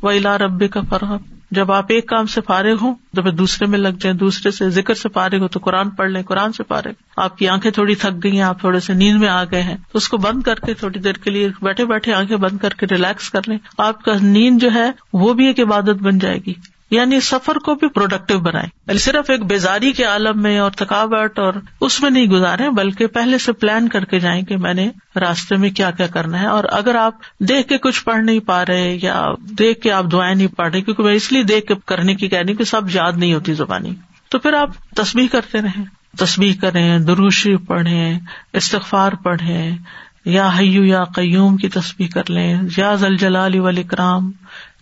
و الا رب کا فرق جب آپ ایک کام سے فارغ ہوں تو پھر دوسرے میں لگ جائیں، دوسرے سے ذکر سے فارغ ہو تو قرآن پڑھ لیں، قرآن سے فارغ آپ کی آنکھیں تھوڑی تھک گئی ہیں، آپ تھوڑے سے نیند میں آ گئے ہیں، تو اس کو بند کر کے تھوڑی دیر کے لیے بیٹھے بیٹھے آنکھیں بند کر کے ریلیکس کر لیں۔ آپ کا نیند جو ہے وہ بھی ایک عبادت بن جائے گی۔ یعنی سفر کو بھی پروڈکٹیو بنائے۔ صرف ایک بیزاری کے عالم میں اور تھکاوٹ اور اس میں نہیں گزارے، بلکہ پہلے سے پلان کر کے جائیں کہ میں نے راستے میں کیا کیا کرنا ہے۔ اور اگر آپ دیکھ کے کچھ پڑھ نہیں پا رہے یا دیکھ کے آپ دعائیں نہیں پڑھ رہے، کیونکہ میں اس لیے دیکھ کے کرنے کی کہہ رہی کہ سب یاد نہیں ہوتی زبانی۔ تو پھر آپ تصویر کرتے رہیں۔ تصویر کریں دروشی پڑھیں، استغفار پڑھیں، یا حیو یا قیوم کی تصویر کر لیں، یا زل جلال اکرام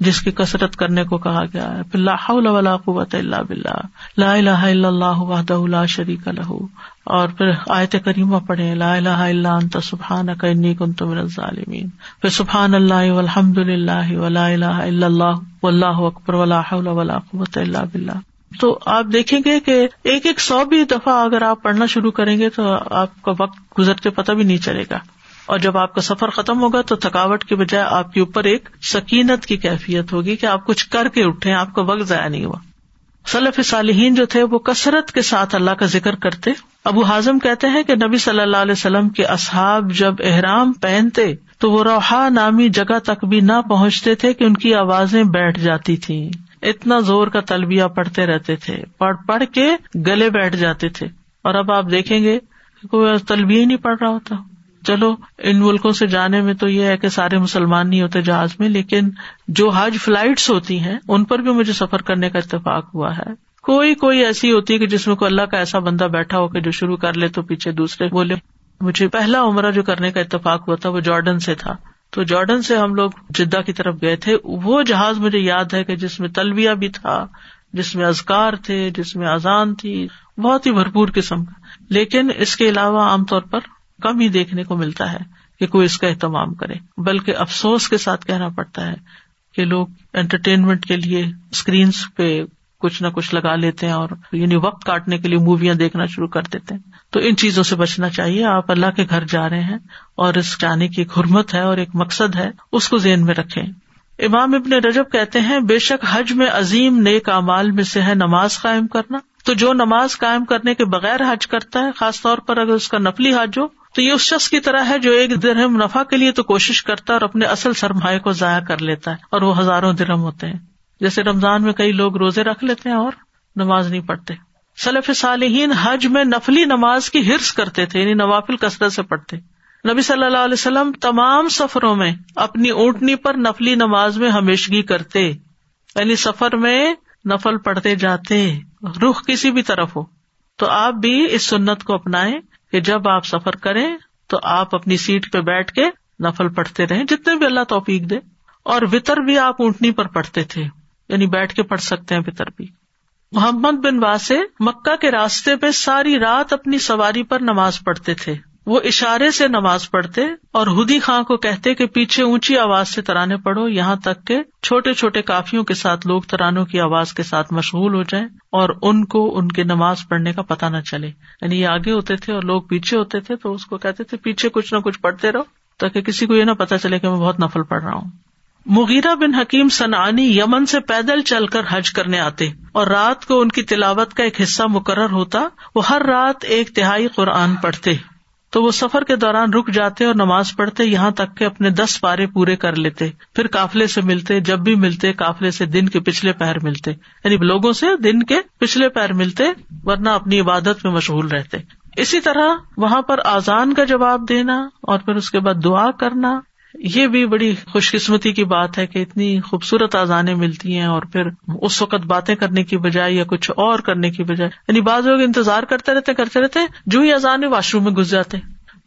جس کی کثرت کرنے کو کہا گیا ہے۔ پھر لاہل ولا قوت اللہ بلّہ لا الہ الا اللہ وحدہ لا شریک لہ۔ اور پھر آیت کریمہ پڑھے لا الہ الا انت سبحانک انی کنت من الظالمین۔ پھر سبحان اللہ والحمد للہ ولا الہ الا اللہ واللہ اکبر ولا حول ولا قوت الا باللہ۔ تو آپ دیکھیں گے کہ ایک ایک سو بھی دفعہ اگر آپ پڑھنا شروع کریں گے تو آپ کا وقت گزرتے پتہ بھی نہیں چلے گا۔ اور جب آپ کا سفر ختم ہوگا تو تھکاوٹ کے بجائے آپ کے اوپر ایک سکینت کی کیفیت ہوگی کہ آپ کچھ کر کے اٹھے آپ کا وقت ضائع نہیں ہوا۔ صلیف صالحین جو تھے، وہ کثرت کے ساتھ اللہ کا ذکر کرتے۔ ابو ہاضم کہتے ہیں کہ نبی صلی اللہ علیہ وسلم کے اصحاب جب احرام پہنتے، تو وہ روحا نامی جگہ تک بھی نہ پہنچتے تھے کہ ان کی آوازیں بیٹھ جاتی تھی اتنا زور کا تلبیہ پڑھتے رہتے تھے۔ پڑھ پڑھ کے گلے بیٹھ جاتے تھے۔ اور اب آپ دیکھیں گے کہ کوئی تلبیہ ہی نہیں پڑھ رہا ہوتا۔ چلو، ان ملکوں سے جانے میں تو یہ ہے کہ سارے مسلمان نہیں ہوتے جہاز میں، لیکن جو حج فلائٹس ہوتی ہیں، ان پر بھی مجھے سفر کرنے کا اتفاق ہوا ہے۔ کوئی کوئی ایسی ہوتی ہے کہ جس میں کوئی اللہ کا ایسا بندہ بیٹھا ہو کہ جو شروع کر لے تو پیچھے دوسرے بولے، مجھے پہلا عمرہ جو کرنے کا اتفاق ہوا تھا وہ جارڈن سے تھا۔ تو جارڈن سے ہم لوگ جدہ کی طرف گئے تھے۔ وہ جہاز مجھے یاد ہے کہ جس میں تلبیہ بھی تھا، جس میں ازکار تھے، جس میں اذان تھی، بہت ہی بھرپور قسم کا۔ لیکن اس کے علاوہ عام طور پر کم ہی دیکھنے کو ملتا ہے کہ کوئی اس کا اہتمام کرے، بلکہ افسوس کے ساتھ کہنا پڑتا ہے کہ لوگ انٹرٹینمنٹ کے لیے اسکرینس پہ کچھ نہ کچھ لگا لیتے ہیں اور یعنی وقت کاٹنے کے لیے موویاں دیکھنا شروع کر دیتے ہیں۔ تو ان چیزوں سے بچنا چاہیے۔ آپ اللہ کے گھر جا رہے ہیں اور اس جانے کی ایک حرمت ہے اور ایک مقصد ہے، اس کو ذہن میں رکھے امام ابن رجب کہتے ہیں، بے شک حج میں عظیم نیک امال میں سے ہے نماز قائم کرنا۔ تو جو نماز قائم کرنے کے بغیر حج کرتا ہے، خاص طور پر اگر اس کا نفلی حج ہو تو یہ اس شخص کی طرح ہے جو ایک درہم نفع کے لیے تو کوشش کرتا ہے اور اپنے اصل سرمایہ کو ضائع کر لیتا ہے اور وہ ہزاروں درم ہوتے ہیں۔ جیسے رمضان میں کئی لوگ روزے رکھ لیتے ہیں اور نماز نہیں پڑھتے۔ سلف صالحین حج میں نفلی نماز کی ہرس کرتے تھے یعنی نوافل کثرت سے پڑھتے۔ نبی صلی اللہ علیہ وسلم تمام سفروں میں اپنی اونٹنی پر نفلی نماز میں ہمیشگی کرتے۔ یعنی سفر میں نفل پڑھتے جاتے، رخ کسی بھی طرف ہو۔ تو آپ بھی اس سنت کو اپنائیں۔ کہ جب آپ سفر کریں تو آپ اپنی سیٹ پہ بیٹھ کے نفل پڑھتے رہے جتنے بھی اللہ توفیق دے۔ اور وطر بھی آپ اونٹنی پر پڑھتے تھے یعنی بیٹھ کے پڑھ سکتے ہیں وطر بھی۔ محمد بن واسے مکہ کے راستے پہ ساری رات اپنی سواری پر نماز پڑھتے تھے۔ وہ اشارے سے نماز پڑھتے اور ہدی خاں کو کہتے کہ پیچھے اونچی آواز سے ترانے پڑھو، یہاں تک کہ چھوٹے چھوٹے کافیوں کے ساتھ لوگ ترانوں کی آواز کے ساتھ مشغول ہو جائیں اور ان کو ان کے نماز پڑھنے کا پتا نہ چلے۔ یعنی یہ آگے ہوتے تھے اور لوگ پیچھے ہوتے تھے تو اس کو کہتے تھے پیچھے کچھ نہ کچھ پڑھتے رہو تاکہ کسی کو یہ نہ پتا چلے کہ میں بہت نفل پڑھ رہا ہوں۔ مغیرہ بن حکیم سنانی یمن سے پیدل چل کر حج کرنے آتے اور رات کو ان کی تلاوت کا ایک حصہ مقرر ہوتا، وہ ہر رات ایک تہائی قرآن پڑھتے۔ تو وہ سفر کے دوران رک جاتے اور نماز پڑھتے، یہاں تک کہ اپنے دس پارے پورے کر لیتے، پھر قافلے سے ملتے، جب بھی ملتے کافلے سے دن کے پچھلے پہر ملتے۔ یعنی لوگوں سے دن کے پچھلے پہر ملتے، ورنہ اپنی عبادت میں مشغول رہتے۔ اسی طرح وہاں پر آزان کا جواب دینا اور پھر اس کے بعد دعا کرنا یہ بھی بڑی خوش قسمتی کی بات ہے کہ اتنی خوبصورت آزانے ملتی ہیں اور پھر اس وقت باتیں کرنے کی بجائے یا کچھ اور کرنے کی بجائے یعنی بعض لوگ انتظار کرتے رہتے کرتے رہتے، جو ہی اذان واش روم میں گھس جاتے۔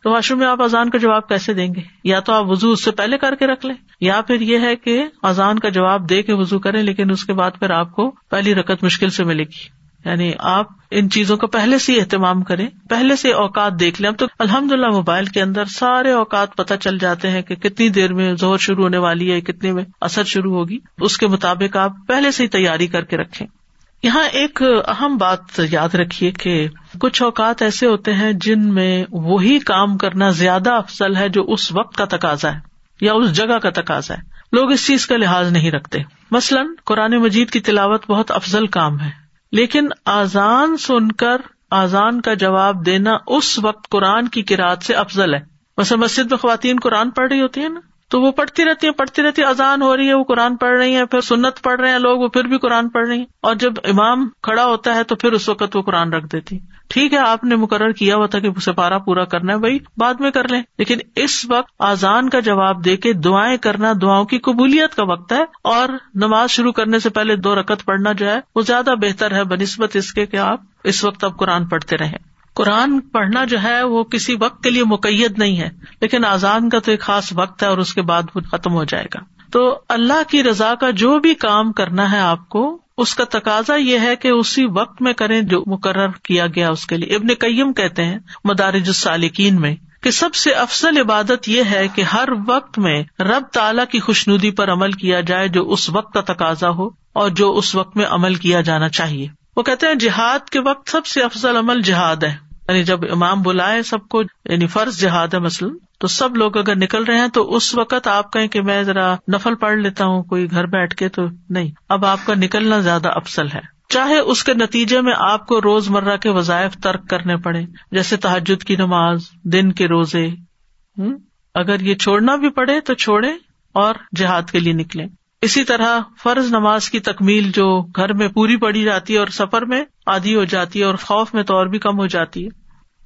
تو واش روم میں آپ اذان کا جواب کیسے دیں گے؟ یا تو آپ وزو اس سے پہلے کر کے رکھ لیں، یا پھر یہ ہے کہ اذان کا جواب دے کے وزو کریں، لیکن اس کے بعد پھر آپ کو پہلی رکت مشکل سے ملے گی۔ یعنی آپ ان چیزوں کا پہلے سے اہتمام کریں، پہلے سے اوقات دیکھ لیں۔ اب تو الحمد للہ موبائل کے اندر سارے اوقات پتہ چل جاتے ہیں کہ کتنی دیر میں زور شروع ہونے والی ہے، کتنے میں اثر شروع ہوگی۔ اس کے مطابق آپ پہلے سے ہی تیاری کر کے رکھیں۔ یہاں ایک اہم بات یاد رکھیے کہ کچھ اوقات ایسے ہوتے ہیں جن میں وہی کام کرنا زیادہ افضل ہے جو اس وقت کا تقاضا ہے یا اس جگہ کا تقاضا ہے۔ لوگ اس چیز کا لحاظ نہیں رکھتے۔ مثلاً قرآن مجید کی تلاوت بہت افضل کام ہے۔ لیکن آزان سن کر آزان کا جواب دینا اس وقت قرآن کی کراط سے افضل ہے۔ ویسے مسجد میں خواتین قرآن پڑھ رہی ہوتی ہے نا۔ تو وہ پڑھتی رہتی ہیں، پڑھتی رہتی ہے اذان ہو رہی ہے، وہ قرآن پڑھ رہی ہیں، پھر سنت پڑھ رہے ہیں، لوگ وہ پھر بھی قرآن پڑھ رہی ہیں۔ اور جب امام کھڑا ہوتا ہے تو پھر اس وقت وہ قرآن رکھ دیتی ٹھیک ہے، آپ نے مقرر کیا ہوا تھا کہ سپارہ پورا کرنا ہے بھائی بعد میں کر لیں۔ لیکن اس وقت آزان کا جواب دے کے دعائیں کرنا، دعاؤں کی قبولیت کا وقت ہے۔ اور نماز شروع کرنے سے پہلے دو رکت پڑھنا جو ہے، وہ زیادہ بہتر ہے، بنسبت اس کے کہ آپ اس وقت اب قرآن پڑھتے رہیں۔ قرآن پڑھنا جو ہے وہ کسی وقت کے لیے مقید نہیں ہے، لیکن آزان کا تو ایک خاص وقت ہے اور اس کے بعد وہ ختم ہو جائے گا۔ تو اللہ کی رضا کا جو بھی کام کرنا ہے آپ کو، اس کا تقاضا یہ ہے کہ اسی وقت میں کریں جو مقرر کیا گیا اس کے لیے۔ ابن کئیم کہتے ہیں مدارج السالکین میں کہ سب سے افضل عبادت یہ ہے کہ ہر وقت میں رب تعلی کی خوش ندی پر عمل کیا جائے جو اس وقت کا تقاضا ہو اور جو اس وقت میں عمل کیا جانا چاہیے۔ وہ کہتے ہیں جہاد کے وقت سب سے افضل عمل جہاد ہے۔ یعنی جب امام بلائے سب کو یعنی فرض جہاد ہے مثلاً، تو سب لوگ اگر نکل رہے ہیں تو اس وقت آپ کہیں کہ میں ذرا نفل پڑھ لیتا ہوں، کوئی گھر بیٹھ کے تو نہیں۔ اب آپ کا نکلنا زیادہ افسل ہے۔ چاہے اس کے نتیجے میں آپ کو روز مرہ کے وظائف ترک کرنے پڑے، جیسے تحجد کی نماز، دن کے روزے اگر یہ چھوڑنا بھی پڑے تو چھوڑے اور جہاد کے لیے نکلے اسی طرح فرض نماز کی تکمیل جو گھر میں پوری پڑی جاتی ہے اور سفر میں آدھی ہو جاتی ہے اور خوف میں تو اور بھی کم ہو جاتی ہے۔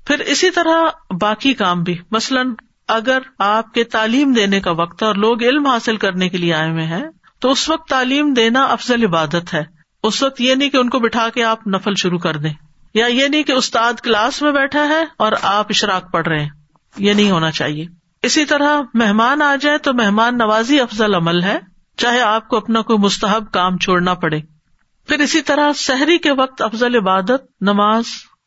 پھر اسی طرح باقی کام بھی۔ مثلاً اگر آپ کے تعلیم دینے کا وقت اور لوگ علم حاصل کرنے کے لیے آئے ہوئے ہیں، تو اس وقت تعلیم دینا افضل عبادت ہے۔ اس وقت یہ نہیں کہ ان کو بٹھا کے آپ نفل شروع کر دیں۔ یا یہ نہیں کہ استاد کلاس میں بیٹھا ہے اور آپ اشراک پڑھ رہے ہیں۔ یہ نہیں ہونا چاہیے۔ اسی طرح مہمان آ جائے تو مہمان نوازی افضل عمل ہے۔ چاہے آپ کو اپنا کوئی مستحب کام چھوڑنا پڑے۔ پھر اسی طرح سحری کے وقت افضل عبادت، نماز،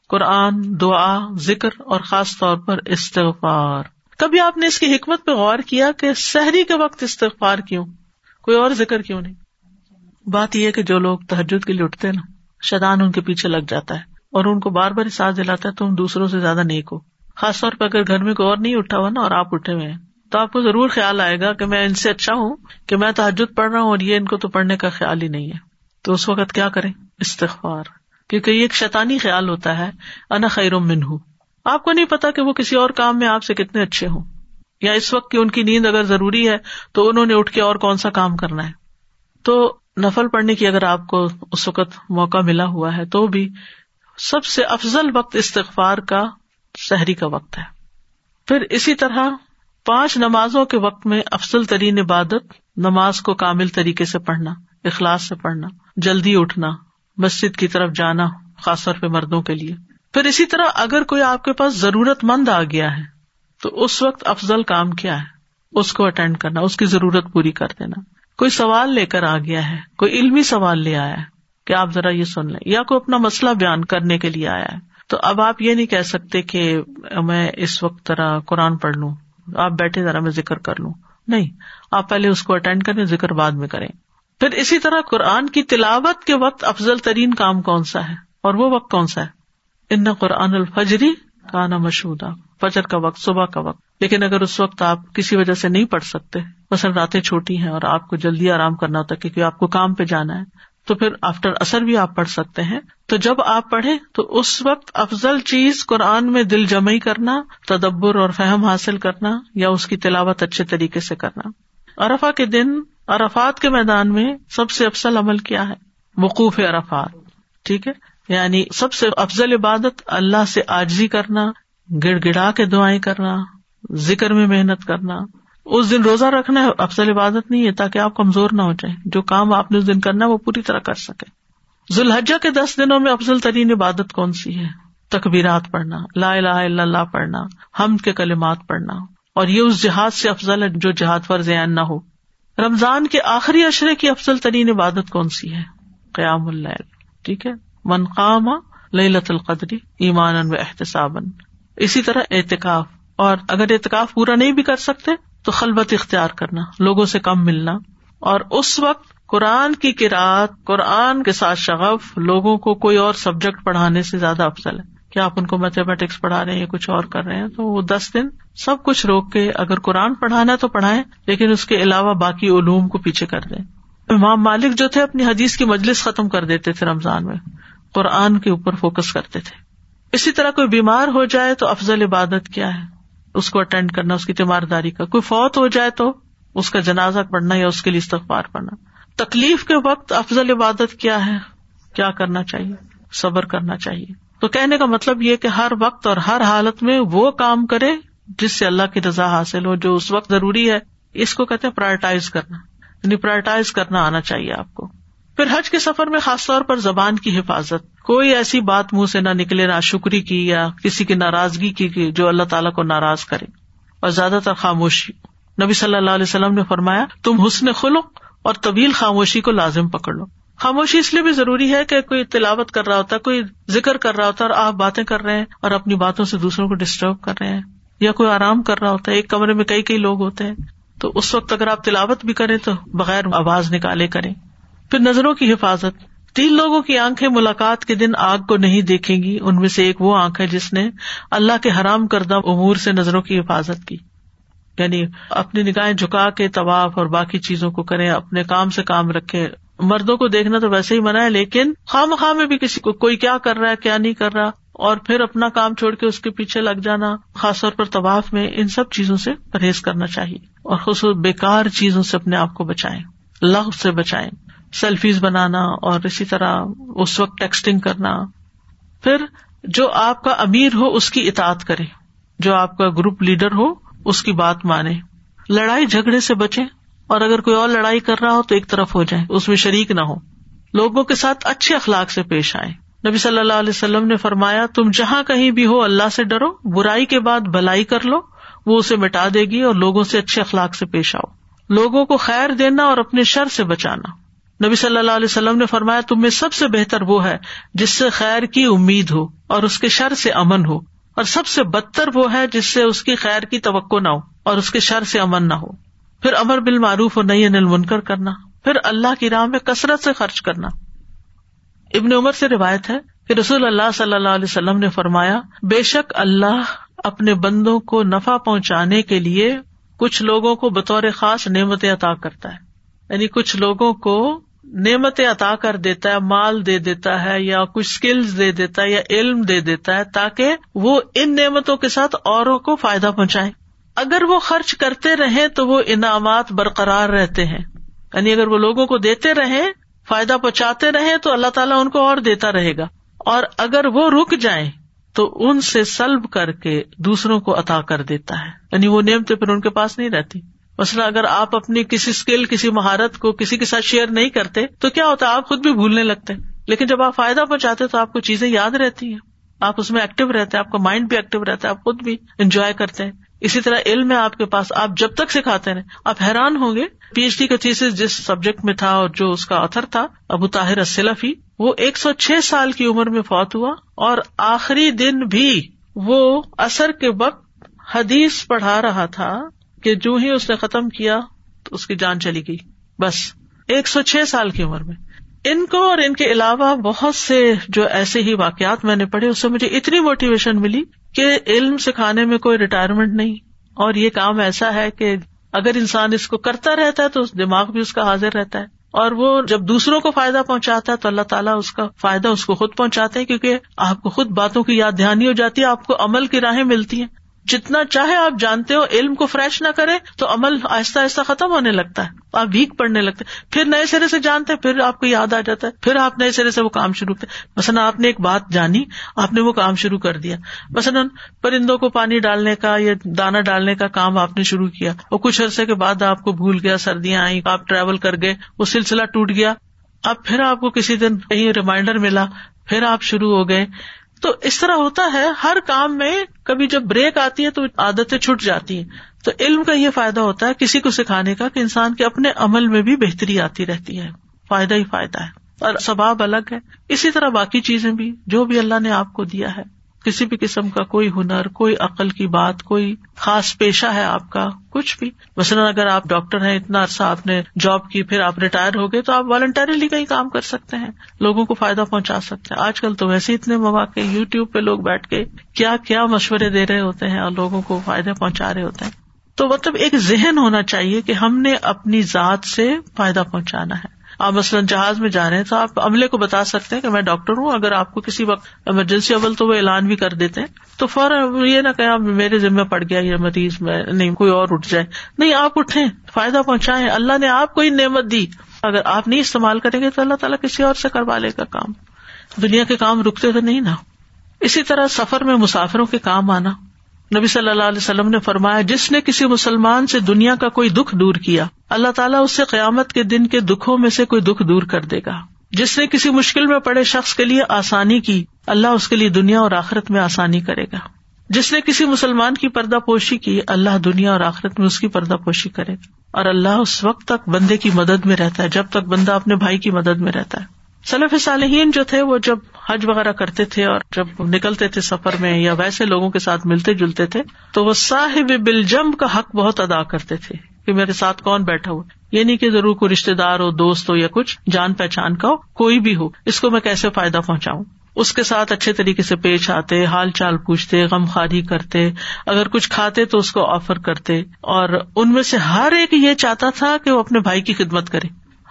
قرآن، دعا، ذکر اور خاص طور پر استغفار۔ کبھی آپ نے اس کی حکمت پہ غور کیا کہ سحری کے وقت استغفار کیوں؟ کوئی اور ذکر کیوں نہیں؟ بات یہ کہ جو لوگ تحجد کے لیے اٹھتے نا، شیطان ان کے پیچھے لگ جاتا ہے اور ان کو بار بار ساتھ دلاتا ہے تم دوسروں سے زیادہ نیک ہو۔ خاص طور پہ اگر گھر میں کوئی اور نہیں اٹھا ہوا نا اور آپ اٹھے ہوئے ہیں۔ تو آپ کو ضرور خیال آئے گا کہ میں ان سے اچھا ہوں، کہ میں تحجد پڑھ رہا ہوں اور یہ ان کو تو پڑھنے کا خیال ہی نہیں ہے۔ تو اس وقت کیا کریں؟ استغفار۔ کیونکہ یہ ایک شیطانی خیال ہوتا ہے، انا خیر من ہوں آپ کو نہیں پتا کہ وہ کسی اور کام میں آپ سے کتنے اچھے ہوں۔ یا اس وقت کی ان کی نیند اگر ضروری ہے، تو انہوں نے اٹھ کے اور کون سا کام کرنا ہے۔ تو نفل پڑھنے کی اگر آپ کو اس وقت موقع ملا ہوا ہے، تو بھی سب سے افضل وقت استغفار کا شہری کا وقت ہے۔ پھر اسی طرح پانچ نمازوں کے وقت میں افضل ترین عبادت نماز کو کامل طریقے سے پڑھنا، اخلاص سے پڑھنا، جلدی اٹھنا، مسجد کی طرف جانا، خاص طور پہ مردوں کے لیے۔ پھر اسی طرح اگر کوئی آپ کے پاس ضرورت مند آ گیا ہے، تو اس وقت افضل کام کیا ہے؟ اس کو اٹینڈ کرنا، اس کی ضرورت پوری کر دینا۔ کوئی سوال لے کر آ گیا ہے، کوئی علمی سوال لے آیا ہے کہ آپ ذرا یہ سن لیں، یا کوئی اپنا مسئلہ بیان کرنے کے لیے آیا ہے، تو اب آپ یہ نہیں کہہ سکتے کہ میں اس وقت ذرا قرآن پڑھ لوں۔ آپ بیٹھے ذرا میں ذکر کر لوں۔ نہیں، آپ پہلے اس کو اٹینڈ کریں، ذکر بعد میں کریں۔ پھر اسی طرح قرآن کی تلاوت کے وقت افضل ترین کام کون سا ہے؟ اور وہ وقت کون سا ہے؟ ان قرآن الفجری کا نا مشہور فجر کا وقت، صبح کا وقت۔ لیکن اگر اس وقت آپ کسی وجہ سے نہیں پڑھ سکتے، مثلاً راتیں چھوٹی ہیں اور آپ کو جلدی آرام کرنا ہوتا ہے کیونکہ آپ کو کام پہ جانا ہے تو پھر آفٹر اثر بھی آپ پڑھ سکتے ہیں۔ تو جب آپ پڑھیں تو اس وقت افضل چیز قرآن میں دل جمعی کرنا، تدبر اور فہم حاصل کرنا یا اس کی تلاوت اچھے طریقے سے کرنا۔ ارفا کے دن ارفات کے میدان میں سب سے افسل عمل کیا ہے؟ وقوف ارفات ٹھیک ہے؟ یعنی سب سے افضل عبادت اللہ سے آجزی کرنا، گڑ گڑا کے دعائیں کرنا، ذکر میں محنت کرنا۔ اس دن روزہ رکھنا ہے، افضل عبادت نہیں ہے، تاکہ آپ کمزور نہ ہو جائیں۔ جو کام آپ نے اس دن کرنا ہے، وہ پوری طرح کر سکے ذوالحجہ کے دس دنوں میں افضل ترین عبادت کون سی ہے؟ تقبیرات پڑھنا، لا الہ الا اللہ پڑھنا ہم کے کلمات پڑھنا۔ اور یہ اس جہاد سے افضل ہے جو جہاد فرض نہ ہو۔ رمضان کے آخری اشرے کی افضل ترین عبادت کون سی ہے؟ قیام اللہ ٹھیک ہے؟ منقام لت القدری ایمان و احتساب اسی طرح احتکاف اور اگر اعتکاف پورا نہیں بھی کر سکتے تو خلبت اختیار کرنا، لوگوں سے کم ملنا۔ اور اس وقت قرآن کی کراط قرآن کے ساتھ شغف لوگوں کو کوئی اور سبجیکٹ پڑھانے سے زیادہ افضل ہے۔ کیا آپ ان کو میتھمیٹکس پڑھا رہے ہیں یا کچھ اور کر رہے ہیں؟ تو وہ دس دن سب کچھ روک کے اگر قرآن پڑھانا ہے تو پڑھائیں، لیکن اس کے علاوہ باقی علوم کو پیچھے کر دیں۔ امام مالک جو تھے اپنی حدیث کی مجلس ختم کر دیتے تھے رمضان میں، قرآن کے اوپر فوکس کرتے تھے۔ اسی طرح کوئی بیمار ہو جائے تو افضل عبادت کیا ہے؟ اس کو اٹینڈ کرنا، اس کی تیمارداری کا۔ کوئی فوت ہو جائے تو اس کا جنازہ پڑھنا یا اس کے لیے استغفار پڑھنا۔ تکلیف کے وقت افضل عبادت کیا ہے؟ کیا کرنا چاہیے؟ صبر کرنا چاہیے۔ تو کہنے کا مطلب یہ کہ ہر وقت اور ہر حالت میں وہ کام کرے جس سے اللہ کی رضا حاصل ہو، جو اس وقت ضروری ہے۔ اس کو کہتے ہیں پرائرٹائز کرنا۔ یعنی پرائرٹائز کرنا آنا چاہیے آپ کو۔ پھر حج کے سفر میں خاص طور پر زبان کی حفاظت۔ کوئی ایسی بات منہ سے نہ نکلے، نہ شکری کی یا کسی کی ناراضگی کی جو اللہ تعالیٰ کو ناراض کرے۔ اور زیادہ تر خاموشی۔ نبی صلی اللہ علیہ وسلم نے فرمایا، تم حسن خلق اور طویل خاموشی کو لازم پکڑ لو۔ خاموشی اس لیے بھی ضروری ہے کہ کوئی تلاوت کر رہا ہوتا ہے کوئی ذکر کر رہا ہوتا ہے اور آپ باتیں کر رہے ہیں اور اپنی باتوں سے دوسروں کو ڈسٹرب کر رہے ہیں۔ یا کوئی آرام کر رہا ہوتا ہے ایک کمرے میں کئی کئی لوگ ہوتے ہیں۔ تو اس وقت اگر آپ تلاوت بھی کریں تو بغیر آواز نکالے کریں۔ پھر نظروں کی حفاظت۔ تین لوگوں کی آنکھیں ملاقات کے دن آگ کو نہیں دیکھیں گی۔ ان میں سے ایک وہ آنکھ ہے جس نے اللہ کے حرام کردہ امور سے نظروں کی حفاظت کی۔ یعنی اپنی نگاہیں جھکا کے طواف اور باقی چیزوں کو کرے اپنے کام سے کام رکھے مردوں کو دیکھنا تو ویسے ہی منع ہے، لیکن خواہ خواہ میں بھی کسی کو کوئی کیا کر رہا ہے، کیا نہیں کر رہا، اور پھر اپنا کام چھوڑ کے اس کے پیچھے لگ جانا، خاص طور پر طواف میں ان سب چیزوں سے پرہیز کرنا چاہیے۔ اور خصوص بےکار چیزوں سے اپنے آپ کو بچائیں لغ سے بچائیں۔ سیلفیز بنانا اور اسی طرح اس وقت ٹیکسٹنگ کرنا۔ پھر جو آپ کا امیر ہو، اس کی اطاعت کرے۔ جو آپ کا گروپ لیڈر ہو، اس کی بات مانے۔ لڑائی جھگڑے سے بچے اور اگر کوئی اور لڑائی کر رہا ہو، تو ایک طرف ہو جائے اس میں شریک نہ ہو لوگوں کے ساتھ اچھے اخلاق سے پیش آئے نبی صلی اللہ علیہ وسلم نے فرمایا، تم جہاں کہیں بھی ہو، اللہ سے ڈرو۔ برائی کے بعد بھلائی کر لو۔ وہ اسے مٹا دے گی اور لوگوں سے اچھے اخلاق سے پیش آؤ۔ لوگوں کو خیر دینا اور اپنے شر سے بچانا۔ نبی صلی اللہ علیہ وسلم نے فرمایا، تم میں سب سے بہتر وہ ہے جس سے خیر کی امید ہو اور اس کے شر سے امن ہو، اور سب سے بدتر وہ ہے جس سے اس کی خیر کی توقع نہ ہو اور اس کے شر سے امن نہ ہو۔ پھر امر بال معروف اور نئی انل منکر کرنا، پھر اللہ کی راہ میں کثرت سے خرچ کرنا۔ ابن عمر سے روایت ہے کہ رسول اللہ صلی اللہ علیہ وسلم نے فرمایا، بے شک اللہ اپنے بندوں کو نفع پہنچانے کے لیے کچھ لوگوں کو بطور خاص نعمت عطا کرتا ہے۔ یعنی کچھ لوگوں کو نعمت عطا کر دیتا ہے، مال دے دیتا ہے، یا کچھ اسکلز دے دیتا ہے، یا علم دے دیتا ہے، تاکہ وہ ان نعمتوں کے ساتھ اوروں کو فائدہ پہنچائے۔ اگر وہ خرچ کرتے رہے تو وہ انعامات برقرار رہتے ہیں۔ یعنی اگر وہ لوگوں کو دیتے رہے فائدہ پہنچاتے رہے تو اللہ تعالیٰ ان کو اور دیتا رہے گا۔ اور اگر وہ رک جائیں، تو ان سے سلب کر کے دوسروں کو عطا کر دیتا ہے۔ یعنی وہ نعمتیں پھر ان کے پاس نہیں رہتی۔ مثلاً اگر آپ اپنی کسی اسکل کسی مہارت کو کسی کے ساتھ شیئر نہیں کرتے، تو کیا ہوتا ہے؟ آپ خود بھی بھولنے لگتے لیکن جب آپ فائدہ پہنچاتے تو آپ کو چیزیں یاد رہتی ہیں۔ آپ اس میں ایکٹیو رہتے ہیں، آپ کا مائنڈ بھی ایکٹیو رہتا ہے، آپ خود بھی انجوائے کرتے ہیں۔ اسی طرح علم ہے آپ کے پاس۔ آپ جب تک سکھاتے رہے آپ حیران ہوں گے۔ پی ایچ ڈی کا تھیس جس سبجیکٹ میں تھا اور جو اس کا آتھر تھا، ابو طاہر اسلفی وہ ایک سو چھ سال کی عمر میں فوت ہوا اور آخری دن بھی وہ اثر کے وقت حدیث پڑھا رہا تھا۔ کہ جو ہی اس نے ختم کیا تو اس کی جان چلی گئی۔ بس، ایک سو چھ سال کی عمر میں۔ ان کو اور ان کے علاوہ بہت سے جو ایسے ہی واقعات میں نے پڑھے، اس سے مجھے اتنی موٹیویشن ملی کہ علم سکھانے میں کوئی ریٹائرمنٹ نہیں۔ اور یہ کام ایسا ہے کہ اگر انسان اس کو کرتا رہتا ہے تو دماغ بھی اس کا حاضر رہتا ہے۔ اور وہ جب دوسروں کو فائدہ پہنچاتا ہے تو اللہ تعالیٰ اس کا فائدہ اس کو خود پہنچاتے ہیں، کیونکہ آپ کو خود باتوں کی یاد دہانی ہو جاتی ہے، آپ کو عمل کی راہیں ملتی ہیں۔ جتنا چاہے آپ جانتے ہو، علم کو فریش نہ کرے تو عمل آہستہ آہستہ ختم ہونے لگتا ہے۔ آپ ویک پڑنے لگتے پھر نئے سرے سے جانتے ہیں، پھر آپ کو یاد آ جاتا ہے۔ پھر آپ نئے سرے سے وہ کام شروع کرتے مثلاً آپ نے ایک بات جانی، آپ نے وہ کام شروع کر دیا۔ مثلاً پرندوں کو پانی ڈالنے کا یا دانا ڈالنے کا کام آپ نے شروع کیا۔ اور کچھ عرصے کے بعد آپ کو بھول گیا، سردیاں آئی آپ ٹریول کر گئے، وہ سلسلہ ٹوٹ گیا۔ اب پھر آپ کو کسی دن کہیں ریمائنڈر ملا، پھر آپ شروع ہو گئے۔ تو اس طرح ہوتا ہے، ہر کام میں کبھی جب بریک آتی ہے تو عادتیں چھٹ جاتی ہیں۔ تو علم کا یہ فائدہ ہوتا ہے، کسی کو سکھانے کا کہ انسان کے اپنے عمل میں بھی بہتری آتی رہتی ہے۔ فائدہ ہی فائدہ ہے۔ اور سباب الگ ہے۔ اسی طرح باقی چیزیں بھی، جو بھی اللہ نے آپ کو دیا ہے۔ کسی بھی قسم کا کوئی ہنر، کوئی عقل کی بات، کوئی خاص پیشہ ہے آپ کا، کچھ بھی۔ مثلاً اگر آپ ڈاکٹر ہیں، اتنا عرصہ آپ نے جاب کی، پھر آپ ریٹائر ہو گئے، تو آپ والنٹریلی کہیں کام کر سکتے ہیں، لوگوں کو فائدہ پہنچا سکتے ہیں۔ آج کل تو ویسے اتنے مواقع یو ٹیوب پہ لوگ بیٹھ کے کیا کیا مشورے دے رہے ہوتے ہیں اور لوگوں کو فائدہ پہنچا رہے ہوتے ہیں۔ تو مطلب ایک ذہن ہونا چاہیے کہ ہم نے اپنی ذات سے فائدہ پہنچانا ہے۔ آپ مثلاً جہاز میں جا رہے ہیں تو آپ عملے کو بتا سکتے ہیں کہ میں ڈاکٹر ہوں، اگر آپ کو کسی وقت ایمرجنسی اول تو وہ اعلان بھی کر دیتے ہیں۔ تو فوراً یہ نہ کہ میرے ذمہ پڑ گیا، یہ مریض میں نہیں، کوئی اور اٹھ جائے۔ نہیں، آپ اٹھیں، فائدہ پہنچائے اللہ نے آپ کو ہی نعمت دی۔ اگر آپ نہیں استعمال کریں گے تو اللہ تعالیٰ کسی اور سے کروا لے گا کام۔ دنیا کے کام رکتے تو نہیں نا۔ اسی طرح سفر میں مسافروں کے کام آنا۔ نبی صلی اللہ علیہ وسلم نے فرمایا، جس نے کسی مسلمان سے دنیا کا کوئی دکھ دور کیا، اللہ تعالیٰ اس سے قیامت کے دن کے دکھوں میں سے کوئی دکھ دور کر دے گا۔ جس نے کسی مشکل میں پڑے شخص کے لیے آسانی کی، اللہ اس کے لیے دنیا اور آخرت میں آسانی کرے گا۔ جس نے کسی مسلمان کی پردہ پوشی کی، اللہ دنیا اور آخرت میں اس کی پردہ پوشی کرے گا۔ اور اللہ اس وقت تک بندے کی مدد میں رہتا ہے، جب تک بندہ اپنے بھائی کی مدد میں رہتا ہے۔ صلیف صالحین جو تھے وہ جب حج وغیرہ کرتے تھے اور جب نکلتے تھے سفر میں یا ویسے لوگوں کے ساتھ ملتے جلتے تھے، تو وہ صاحب بلجم کا حق بہت ادا کرتے تھے کہ میرے ساتھ کون بیٹھا ہو یہ نہیں کہ ضرور کوئی رشتے دار ہو، دوست ہو یا کچھ، جان پہچان کا ہو، کوئی بھی ہو، اس کو میں کیسے فائدہ پہنچاؤں؟ اس کے ساتھ اچھے طریقے سے پیش آتے، حال چال پوچھتے، غم خاری کرتے، اگر کچھ کھاتے تو اس کو آفر کرتے۔ اور ان میں سے ہر ایک یہ چاہتا تھا کہ وہ اپنے بھائی کی خدمت کرے۔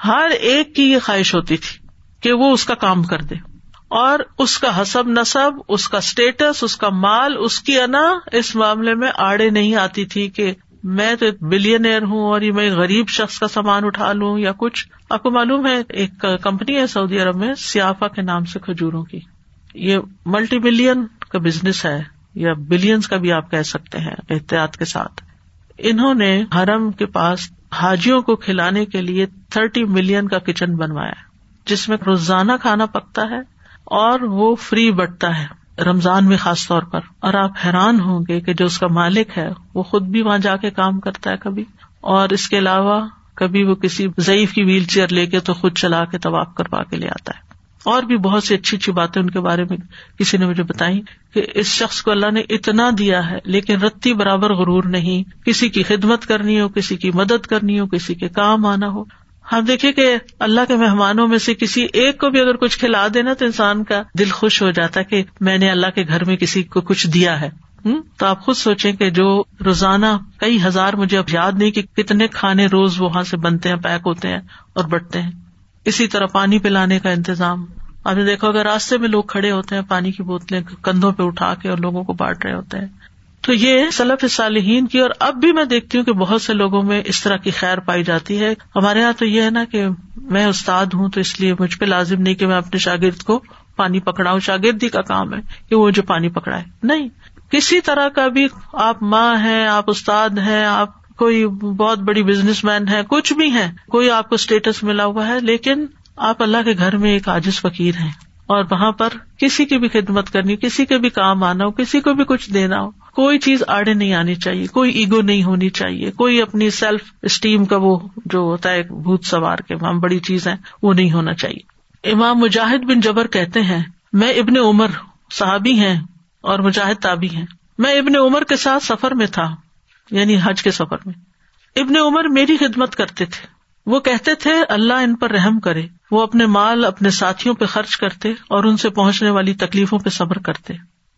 ہر ایک کی یہ خواہش ہوتی تھی۔ کہ وہ اس کا کام کر دے۔ اور اس کا حسب نصب، اس کا اسٹیٹس اس کا مال، اس کی انا اس معاملے میں آڑے نہیں آتی تھی کہ میں تو ایک بلینئر ہوں اور یہ میں غریب شخص کا سامان اٹھا لوں یا کچھ۔ آپ کو معلوم ہے، ایک کمپنی ہے سعودی عرب میں سیافا کے نام سے کھجوروں کی۔ یہ ملٹی بلین کا بزنس ہے، یا بلینس کا بھی آپ کہہ سکتے ہیں احتیاط کے ساتھ۔ انہوں نے حرم کے پاس حاجیوں کو کھلانے کے لیے تھرٹی ملین کا کچن بنوایا۔ جس میں روزانہ کھانا پکتا ہے اور وہ فری بٹتا ہے رمضان میں خاص طور پر اور آپ حیران ہوں گے کہ جو اس کا مالک ہے وہ خود بھی وہاں جا کے کام کرتا ہے کبھی اور اس کے علاوہ کبھی وہ کسی ضعیف کی ویل چیئر لے کے تو خود چلا کے طواف کروا کے لے آتا ہے اور بھی بہت سی اچھی اچھی باتیں ان کے بارے میں کسی نے مجھے بتائی کہ اس شخص کو اللہ نے اتنا دیا ہے لیکن رتی برابر غرور نہیں کسی کی خدمت کرنی ہو، کسی کی مدد کرنی ہو، کسی کے کام آنا ہو۔ ہم دیکھے کہ اللہ کے مہمانوں میں سے کسی ایک کو بھی اگر کچھ کھلا دینا تو انسان کا دل خوش ہو جاتا کہ میں نے اللہ کے گھر میں کسی کو کچھ دیا ہے۔ تو آپ خود سوچیں کہ جو روزانہ کئی ہزار مجھے اب یاد نہیں کہ کتنے کھانے روز وہاں سے بنتے ہیں، پیک ہوتے ہیں اور بٹتے ہیں۔ اسی طرح پانی پلانے کا انتظام۔ آپ نے دیکھو اگر راستے میں لوگ کھڑے ہوتے ہیں پانی کی بوتلیں کندھوں پہ اٹھا کے اور لوگوں کو بانٹ رہے ہوتے ہیں۔ تو یہ سلف صالحین کی اور اب بھی میں دیکھتی ہوں کہ بہت سے لوگوں میں اس طرح کی خیر پائی جاتی ہے۔ ہمارے یہاں تو یہ ہے نا کہ میں استاد ہوں تو اس لیے مجھ پہ لازم نہیں کہ میں اپنے شاگرد کو پانی پکڑاؤ شاگردی کا کام ہے کہ وہ جو پانی پکڑائے۔ نہیں، کسی طرح کا بھی آپ ماں ہیں، آپ استاد ہیں، آپ کوئی بہت بڑی بزنس مین ہے کچھ بھی ہے کوئی آپ کو اسٹیٹس ملا ہوا ہے، لیکن آپ اللہ کے گھر میں ایک عاجز فقیر ہیں۔ اور وہاں پر کسی کی بھی خدمت کرنی، کسی کے بھی کام آنا ہو، کسی کو بھی کچھ دینا ہو کوئی چیز آڑے نہیں آنی چاہیے، کوئی ایگو نہیں ہونی چاہیے، کوئی اپنی سیلف اسٹیم کا وہ جو ہوتا ہے، بھوت سوار کے وہاں بڑی چیز ہے وہ نہیں ہونا چاہیے۔ امام مجاہد بن جبر کہتے ہیں، میں ابن عمر صحابی ہیں اور مجاہد تابی ہیں۔ میں ابن عمر کے ساتھ سفر میں تھا یعنی حج کے سفر میں۔ ابن عمر میری خدمت کرتے تھے۔ وہ کہتے تھے، اللہ ان پر رحم کرے۔ وہ اپنے مال، اپنے ساتھیوں پہ خرچ کرتے اور ان سے پہنچنے والی تکلیفوں پہ صبر کرتے۔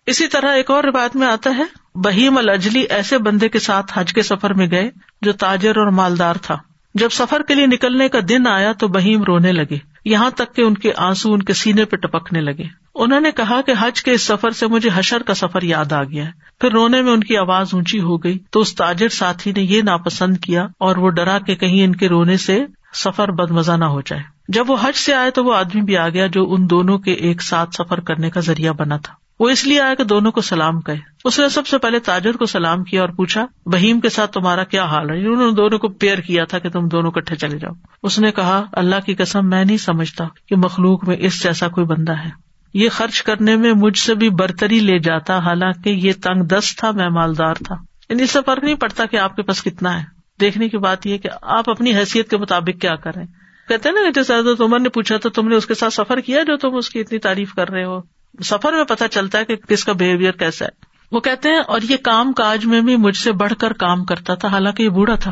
اسی طرح ایک اور روایت میں آتا ہے بہیم الجلی ایسے بندے کے ساتھ حج کے سفر میں گئے جو تاجر اور مالدار تھا۔ جب سفر کے لیے نکلنے کا دن آیا تو بہیم رونے لگے۔ یہاں تک کہ ان کے آنسو ان کے سینے پہ ٹپکنے لگے۔ انہوں نے کہا کہ حج کے اس سفر سے مجھے حشر کا سفر یاد آ گیا پھر رونے میں ان کی آواز اونچی ہو گئی تو اس تاجر ساتھی نے یہ ناپسند کیا اور وہ ڈرا کہ کہیں ان کے رونے سے سفر بد مزہ نہ ہو جائے۔ جب وہ حج سے آئے تو وہ آدمی بھی آ گیا جو ان دونوں کے ایک ساتھ سفر کرنے کا ذریعہ بنا تھا۔ وہ اس لیے آیا کہ دونوں کو سلام کہے۔ اس نے سب سے پہلے تاجر کو سلام کیا اور پوچھا، بہیم کے ساتھ تمہارا کیا حال ہے؟ انہوں نے دونوں کو پیئر کیا تھا کہ تم دونوں کٹھے چلے جاؤ۔ اس نے کہا، اللہ کی قسم، میں نہیں سمجھتا کہ مخلوق میں اس جیسا کوئی بندہ ہے۔ یہ خرچ کرنے میں مجھ سے بھی برتری لے جاتا، حالانکہ یہ تنگ دست تھا، میں مالدار تھا۔ یعنی اس سے فرق نہیں پڑتا کہ آپ کے پاس کتنا ہے۔ دیکھنے کی بات یہ کہ آپ اپنی حیثیت کے مطابق کیا کریں کہتے نا جیسے عمر نے پوچھا تو تم نے اس کے ساتھ سفر کیا جو تم اس کی اتنی تعریف کر رہے ہو؟ سفر میں پتا چلتا ہے کہ کس کا بہیویئر کیسا ہے۔ وہ کہتے ہیں، اور یہ کام کاج میں بھی مجھ سے بڑھ کر کام کرتا تھا، حالانکہ یہ بوڑھا تھا۔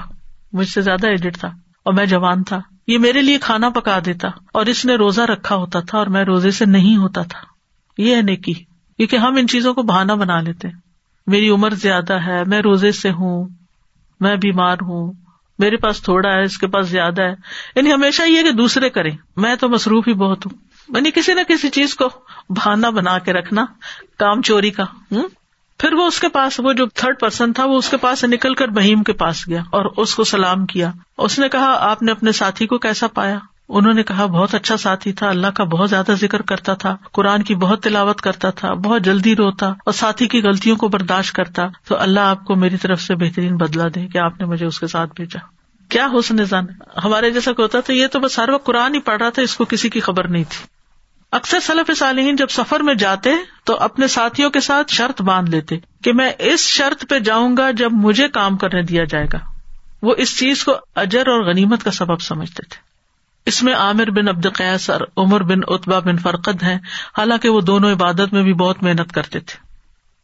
مجھ سے زیادہ ایڈٹ تھا، اور میں جوان تھا۔ یہ میرے لیے کھانا پکا دیتا، اور اس نے روزہ رکھا ہوتا تھا، اور میں روزے سے نہیں ہوتا تھا۔ یہ ہے نیکی، کیونکہ ہم ان چیزوں کو بہانا بنا لیتے میری عمر زیادہ ہے، میں روزے سے ہوں، میں بیمار ہوں، میرے پاس تھوڑا ہے، اس کے پاس زیادہ ہے۔ یعنی ہمیشہ یہ کہ دوسرے کریں۔ میں تو مصروف ہی بہت ہوں۔ یعنی کسی نہ کسی چیز کو بہانا بنا کے رکھنا، کام چوری کا ہوں پھر وہ اس کے پاس، وہ جو تھرڈ پرسن تھا، وہ اس کے پاس سے نکل کر بہیم کے پاس گیا اور اس کو سلام کیا۔ اس نے کہا، آپ نے اپنے ساتھی کو کیسا پایا؟ انہوں نے کہا، بہت اچھا ساتھی تھا، اللہ کا بہت زیادہ ذکر کرتا تھا، قرآن کی بہت تلاوت کرتا تھا، بہت جلدی روتا اور ساتھی کی غلطیوں کو برداشت کرتا۔ تو اللہ آپ کو میری طرف سے بہترین بدلا دے کہ آپ نے مجھے اس کے ساتھ بھیجا۔ کیا حسن زن ہمارے جیسا ہوتا تھا، یہ تو بس ہر وقت قرآن ہی پڑھ رہا تھا، اس کو کسی کی خبر نہیں تھی۔ اکثر سلف صالحین جب سفر میں جاتے تو اپنے ساتھیوں کے ساتھ شرط باندھ لیتے کہ میں اس شرط پہ جاؤں گا جب مجھے کام کرنے دیا جائے گا۔ وہ اس چیز کو اجر اور غنیمت کا سبب سمجھتے تھے۔ اس میں عامر بن عبد قیاس اور عمر بن اتبا بن فرقد ہیں۔ حالانکہ وہ دونوں عبادت میں بھی بہت محنت کرتے تھے،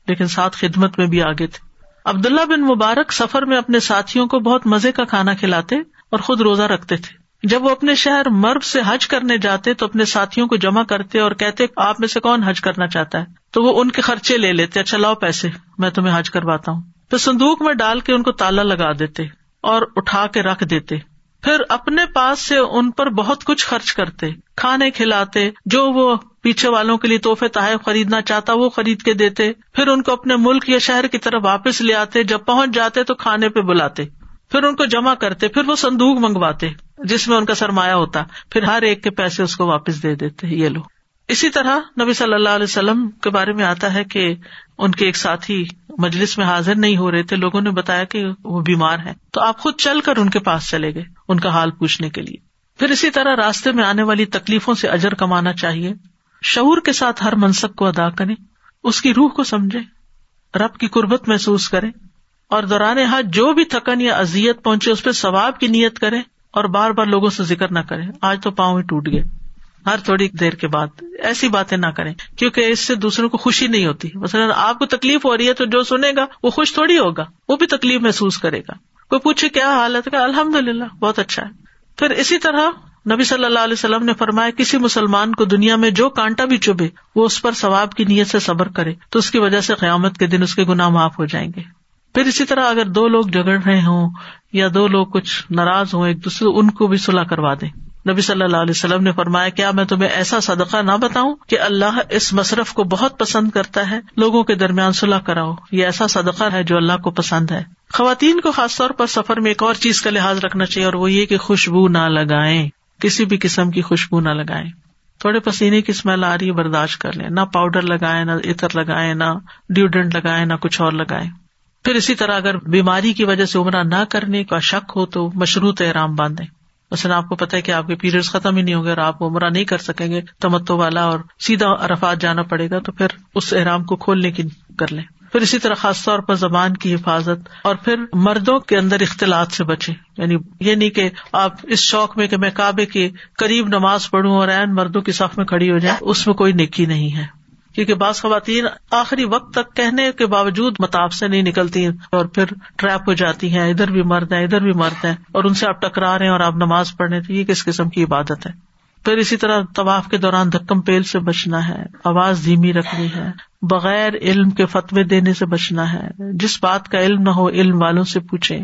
لیکن ساتھ خدمت میں بھی آگے تھے۔ عبداللہ بن مبارک سفر میں اپنے ساتھیوں کو بہت مزے کا کھانا کھلاتے اور خود روزہ رکھتے تھے۔ جب وہ اپنے شہر مرب سے حج کرنے جاتے تو اپنے ساتھیوں کو جمع کرتے اور کہتے، آپ میں سے کون حج کرنا چاہتا ہے؟ تو وہ ان کے خرچے لے لیتے اچھا لاؤ پیسے، میں تمہیں حج کرواتا ہوں۔ پھر صندوق میں ڈال کے ان کو تالا لگا دیتے اور اٹھا کے رکھ دیتے۔ پھر اپنے پاس سے ان پر بہت کچھ خرچ کرتے، کھانے کھلاتے، جو وہ پیچھے والوں کے لیے تحفے تحائف خریدنا چاہتا وہ خرید کے دیتے۔ پھر ان کو اپنے ملک یا شہر کی طرف واپس لے آتے، جب پہنچ جاتے تو کھانے پہ بلاتے۔ پھر ان کو جمع کرتے، پھر وہ سندوق منگواتے۔ جس میں ان کا سرمایہ ہوتا، پھر ہر ایک کے پیسے اس کو واپس دے دیتے، یہ لو۔ اسی طرح نبی صلی اللہ علیہ وسلم کے بارے میں آتا ہے کہ ان کے ایک ساتھی مجلس میں حاضر نہیں ہو رہے تھے، لوگوں نے بتایا کہ وہ بیمار ہے تو آپ خود چل کر ان کے پاس چلے گئے، ان کا حال پوچھنے کے لیے۔ پھر اسی طرح راستے میں آنے والی تکلیفوں سے اجر کمانا چاہیے۔ شعور کے ساتھ ہر منصب کو ادا کرے اس کی روح کو سمجھے رب کی قربت محسوس کرے اور دوران حج جو بھی تھکن یا ازیت پہنچے، اس پہ ثواب کی نیت کرے اور بار بار لوگوں سے ذکر نہ کرے آج تو پاؤں ہی ٹوٹ گئے۔ ہر تھوڑی دیر کے بعد ایسی باتیں نہ کریں، کیونکہ اس سے دوسروں کو خوشی نہیں ہوتی۔ مثلاً آپ کو تکلیف ہو رہی ہے تو جو سنے گا، وہ خوش تھوڑی ہوگا، وہ بھی تکلیف محسوس کرے گا۔ کوئی پوچھے کیا حالت کا الحمد للہ بہت اچھا ہے۔ پھر اسی طرح نبی صلی اللہ علیہ وسلم نے فرمایا، کسی مسلمان کو دنیا میں جو کانٹا بھی چبھے، وہ اس پر ثواب کی نیت سے صبر کرے، تو اس کی وجہ سے قیامت کے دن اس کے گناہ معاف ہو جائیں گے۔ پھر اسی طرح اگر دو لوگ جگڑ رہے ہوں یا دو لوگ کچھ ناراض ہوں ایک دوسرے ان کو بھی صلاح کروا دیں۔ نبی صلی اللہ علیہ وسلم نے فرمایا، کیا میں تمہیں ایسا صدقہ نہ بتاؤں کہ اللہ اس مصرف کو بہت پسند کرتا ہے؟ لوگوں کے درمیان صلاح کراؤ، یہ ایسا صدقہ ہے جو اللہ کو پسند ہے۔ خواتین کو خاص طور پر سفر میں ایک اور چیز کا لحاظ رکھنا چاہیے، اور وہ یہ کہ خوشبو نہ لگائیں۔ کسی بھی قسم کی خوشبو نہ لگائیں۔ تھوڑے پسینے کی اسمیل آ رہی ہے، برداشت کر لیں۔ نہ پاؤڈر لگائے نہ عطر لگائے نہ ڈیوڈنٹ لگائے نہ کچھ اور لگائے پھر اسی طرح اگر بیماری کی وجہ سے عمرہ نہ کرنے کا شک ہو تو مشروط احرام باندھے مثلاً آپ کو پتا ہے کہ آپ کے پیریڈ ختم ہی نہیں ہوں گے اور آپ عمرہ نہیں کر سکیں گے تمتو والا اور سیدھا ارفات جانا پڑے گا تو پھر اس احرام کو کھولنے کی کر لیں۔ پھر اسی طرح خاص طور پر زبان کی حفاظت اور پھر مردوں کے اندر اختلاط سے بچے یعنی یہ نہیں کہ آپ اس شوق میں کہ میں کعبے کے قریب نماز پڑھوں اور این مردوں کی صف میں کھڑی ہو جائے اس میں کوئی نیکی نہیں ہے۔ کیونکہ بعض خواتین آخری وقت تک کہنے کے باوجود متاب سے نہیں نکلتی اور پھر ٹریپ ہو جاتی ہیں، ادھر بھی مرد ہیں، ادھر بھی مرد ہیں، اور ان سے آپ ٹکرا رہے ہیں اور آپ نماز پڑھنے، تو یہ کس قسم کی عبادت ہے؟ پھر اسی طرح طواف کے دوران دھکم پیل سے بچنا ہے، آواز دھیمی رکھنی ہے، بغیر علم کے فتوے دینے سے بچنا ہے۔ جس بات کا علم نہ ہو، علم والوں سے پوچھے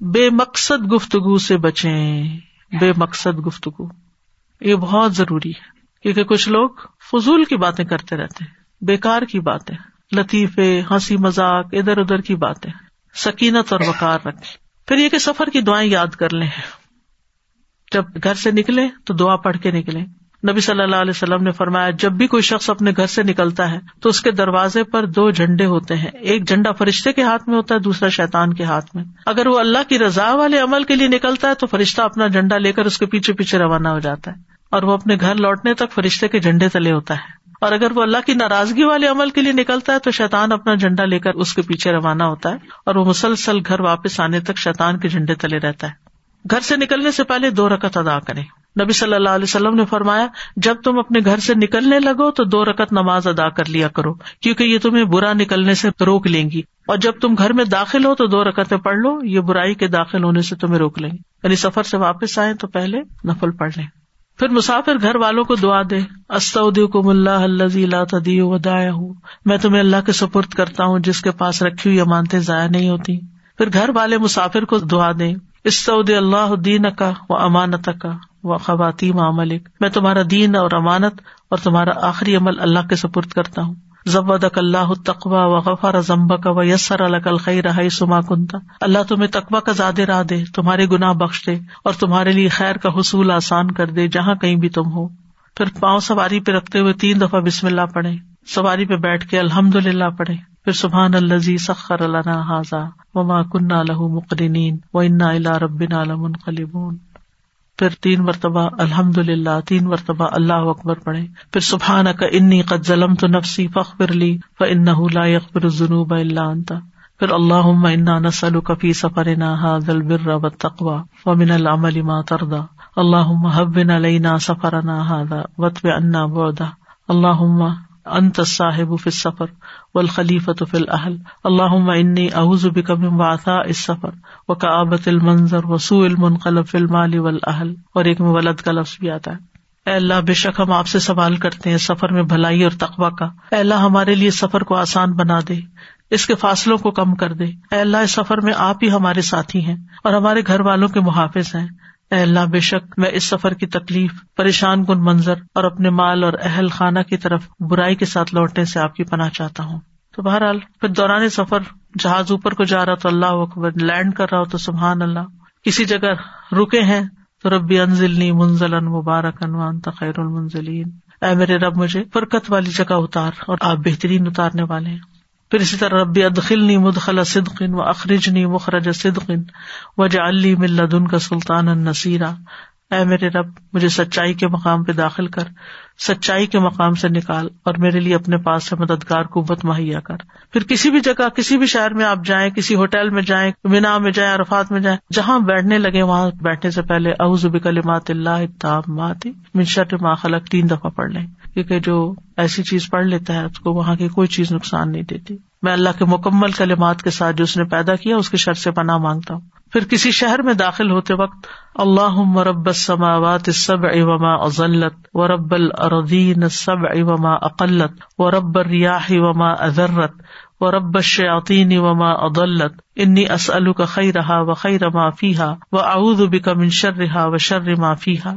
بے مقصد گفتگو سے بچیں، بے مقصد گفتگو۔ یہ بہت ضروری ہے، کیونکہ کچھ لوگ فضول کی باتیں کرتے رہتے ہیں بےکار کی باتیں، لطیفے، ہنسی مذاق، ادھر ادھر کی باتیں، سکینت اور وقار رکھے پھر یہ کہ سفر کی دعائیں یاد کر لیں۔ جب گھر سے نکلے تو دعا پڑھ کے نکلے نبی صلی اللہ علیہ وسلم نے فرمایا، جب بھی کوئی شخص اپنے گھر سے نکلتا ہے تو اس کے دروازے پر دو جھنڈے ہوتے ہیں۔ ایک جھنڈا فرشتے کے ہاتھ میں ہوتا ہے، دوسرا شیتان کے ہاتھ میں۔ اگر وہ اللہ کی رضا والے عمل کے لیے نکلتا ہے تو فرشتہ اپنا جھنڈا لے کر اس کے پیچھے پیچھے روانہ ہو جاتا ہے۔ اور وہ اپنے گھر لوٹنے تک فرشتے کے جھنڈے تلے ہوتا ہے۔ اور اگر وہ اللہ کی ناراضگی والے عمل کے لیے نکلتا ہے تو شیطان اپنا جھنڈا لے کر اس کے پیچھے روانہ ہوتا ہے اور وہ مسلسل گھر واپس آنے تک شیطان کے جھنڈے تلے رہتا ہے۔ گھر سے نکلنے سے پہلے دو رکت ادا کرے نبی صلی اللہ علیہ وسلم نے فرمایا، جب تم اپنے گھر سے نکلنے لگو تو دو رکت نماز ادا کر لیا کرو، کیونکہ یہ تمہیں برا نکلنے سے روک لیں گی۔ اور جب تم گھر میں داخل ہو تو دو رکتیں پڑھ لو، یہ برائی کے داخل ہونے سے تمہیں روک لیں گی۔ یعنی سفر سے واپس آئے تو پہلے نفل پڑھ لیں۔ پھر مسافر گھر والوں کو دعا دے استعدی کو ملا اللہ تدی ودایا ہوں میں تمہیں اللہ کے سپرد کرتا ہوں جس کے پاس رکھی ہوئی امانتے ضائع نہیں ہوتی۔ پھر گھر والے مسافر کو دعا دے استعود اللہ دین کا و امانت کا و خواتین ملک میں تمہارا دین اور امانت اور تمہارا آخری عمل اللہ کے سپرد کرتا ہوں۔ ضبد اللہ تقوا و غفار ضمب کا و یسر القل خی رہا سما کنتا اللہ تمہیں تقوا کا زیادہ راہ دے، تمہارے گناہ بخش دے اور تمہارے لیے خیر کا حصول آسان کر دے جہاں کہیں بھی تم ہو۔ پھر پاؤں سواری پہ رکھتے ہوئے تین دفعہ بسم اللہ پڑھے سواری پہ بیٹھ کے الحمد للہ پڑھے پھر سبحان الزی سخر اللہ حاضا وما کنہ لہ مقرنین و انا اللہ ربن علم خلیبون پھر تین مرتبہ الحمد للہ تین مرتبہ اللہ اکبر پڑھے پھر سبحان کا انی قد ظلم تو نفسی فخر لی ف ان لا یقبر الجنوب اللہ انتا پھر اللہ انا نسل کفی سفر نا حاضل و تقوا و من العمل ما تردا اللہ حبن علینا سفر نا حاضا وطب انا بودا اللہ انت صاحب فی السفر والخلیفۃ فی الاہل اللہم انی اعوذ بک من وعثاء السفر وکآبۃ المنظر وسوء المنقلب فی المال والاہل اور ایک میں ولد کا لفظ بھی آتا ہے. اے اللہ، بے شک ہم آپ سے سوال کرتے ہیں سفر میں بھلائی اور تقوا کا. اے اللہ، ہمارے لیے سفر کو آسان بنا دے، اس کے فاصلوں کو کم کر دے. اے اللہ، اس سفر میں آپ ہی ہمارے ساتھی ہیں اور ہمارے گھر والوں کے محافظ ہیں۔ اے اللہ، بے شک میں اس سفر کی تکلیف، پریشان کن منظر اور اپنے مال اور اہل خانہ کی طرف برائی کے ساتھ لوٹنے سے آپ کی پناہ چاہتا ہوں۔ تو بہرحال، پھر دوران سفر، جہاز اوپر کو جا رہا تو اللہ اکبر، لینڈ کر رہا ہو تو سبحان اللہ۔ کسی جگہ رکے ہیں تو ربی انزلنی منزل مبارک انوان تخیر المنزلین۔ اے میرے رب، مجھے فرقت والی جگہ اتار اور آپ بہترین اتارنے والے ہیں۔ پھر اسی طرح ربی ادخلنی مدخل صدقن و اخرجنی مخرج صدقن و جعلی ملدن کا سلطان النصیرہ اے میرے رب، مجھے سچائی کے مقام پہ داخل کر، سچائی کے مقام سے نکال اور میرے لیے اپنے پاس سے مددگار قوت مہیا کر۔ پھر کسی بھی جگہ، کسی بھی شہر میں آپ جائیں، کسی ہوٹل میں جائیں، مینا میں جائیں، عرفات میں جائیں، جہاں بیٹھنے لگے، وہاں بیٹھنے سے پہلے اعوذ بکلمات اللہ منشر ما خلق تین دفعہ پڑھ لیں۔ کیونکہ جو ایسی چیز پڑھ لیتا ہے اس کو وہاں کی کوئی چیز نقصان نہیں دیتی۔ میں اللہ کے مکمل کلمات کے ساتھ جو اس نے پیدا کیا، اس کے شر سے پناہ مانگتا ہوں۔ پھر کسی شہر میں داخل ہوتے وقت اللہ مرب سماوات سب اوما ازلت و رب الردین سب اوما اقلت و رب ریاح وما ازرت و رب شعطین وما ادلت انی اسلو کا خی رہا و خی رما فیحا و اعود بکم شر رہا و شر ما فیحا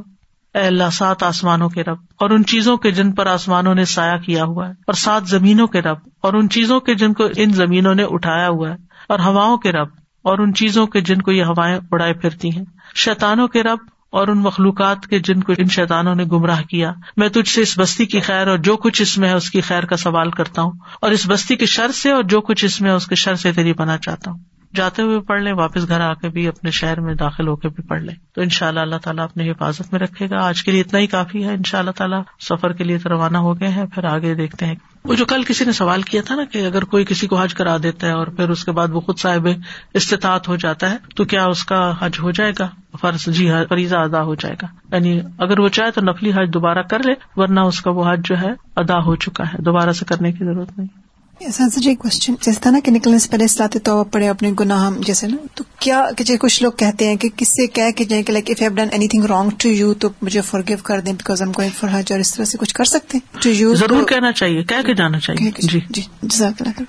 اے اللہ، سات آسمانوں کے رب، اور ان چیزوں کے جن پر آسمانوں نے سایہ کیا ہوا ہے، اور سات زمینوں کے رب، اور ان چیزوں کے جن کو ان زمینوں نے اٹھایا ہوا ہے، اور ہواؤں کے رب، اور ان چیزوں کے جن کو یہ ہوائیں اڑائے پھرتی ہیں۔ شیتانوں کے رب، اور ان مخلوقات کے جن کو ان شیطانوں نے گمراہ کیا۔ میں تجھ سے اس بستی کی خیر اور جو کچھ اس میں ہے اس کی خیر کا سوال کرتا ہوں، اور اس بستی کی شر سے اور جو کچھ اس میں ہے اس کے شر سے تیری بنا چاہتا ہوں۔ جاتے ہوئے پڑھ لیں، واپس گھر آ کے بھی اپنے شہر میں داخل ہو کے بھی پڑھ لیں۔ تو ان شاء اللہ اللہ تعالیٰ اپنی حفاظت میں رکھے گا۔ آج کے لیے اتنا ہی کافی ہے۔ ان شاء اللہ تعالیٰ سفر کے لیے تو روانہ ہو گئے ہیں، پھر آگے دیکھتے ہیں۔ وہ جو کل کسی نے سوال کیا تھا نا کہ اگر کوئی کسی کو حج کرا دیتا ہے اور پھر اس کے بعد وہ خود صاحب استطاعت ہو جاتا ہے، تو کیا اس کا حج ہو جائے گا؟ فرض جی ہاں، فریضہ ادا ہو جائے گا۔ یعنی اگر وہ چاہے تو نفلی حج دوبارہ کر لے، ورنہ اس کا وہ حج جو ہے ادا ہو چکا ہے۔ دوبارہ سے کرنے کی ضرورت نہیں۔ جی کوشچن جیسے تھا نا کہ نکلنے سے پہلے اسلاتے تو پڑے اپنے گناہ جیسے نا۔ تو کیا کہ کچھ لوگ کہتے ہیں کہ کس سے کہہ کے جائیں کہ like if have done anything wrong to you تو مجھے فور گیو کر دیں because I'm going for Hajj اور اس طرح سے کچھ کر سکتے ہیں۔ ٹو یو ضرور کہنا چاہیے کہہ کے جانا چاہیے۔ جی۔ جی جزاک اللہ